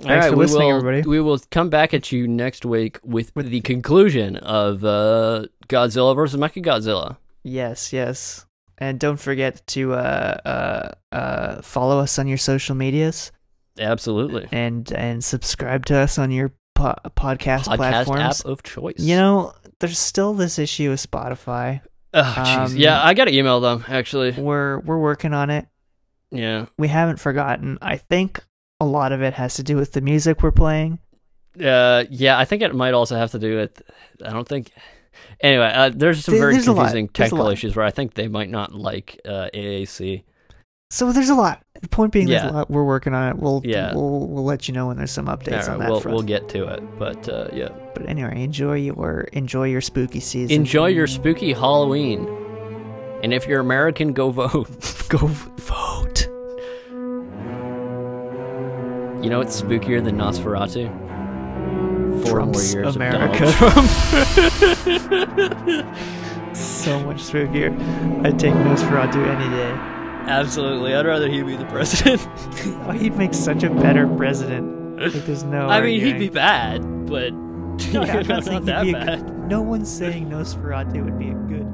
All Thanks right, for we listening, will, everybody. We will come back at you next week with, with the conclusion of uh, Godzilla versus Mechagodzilla. Yes, yes. And don't forget to uh, uh, uh, follow us on your social medias Absolutely. and and subscribe to us on your po- podcast, Podcast platforms. app of choice. You know, there's still this issue with Spotify. oh, um, yeah, I got to email them actually. We're we're working on it. Yeah, We haven't forgotten. I think a lot of it has to do with the music we're playing. uh, yeah. I think it might also have to do with. I don't think. Anyway, uh, there's some very there's confusing technical issues where I think they might not like uh, AAC. So there's a lot. The point being, there's a lot. We're working on it. We'll Yeah. we'll we'll let you know when there's some updates All on that we'll front. we'll get to it, but uh, yeah. But anyway, enjoy your enjoy your spooky season. Enjoy your spooky Halloween, and if you're American, go vote. go vote. You know what's spookier than Nosferatu? Four Trump's more years America. of Trump. so much spookier. I'd take Nosferatu any day. Absolutely, I'd rather he be the president. oh, he'd make such a better president. Like, there's no. I mean, he'd be bad, but No, I'm not not he'd that be bad. good. No one's saying Nosferatu would be a good.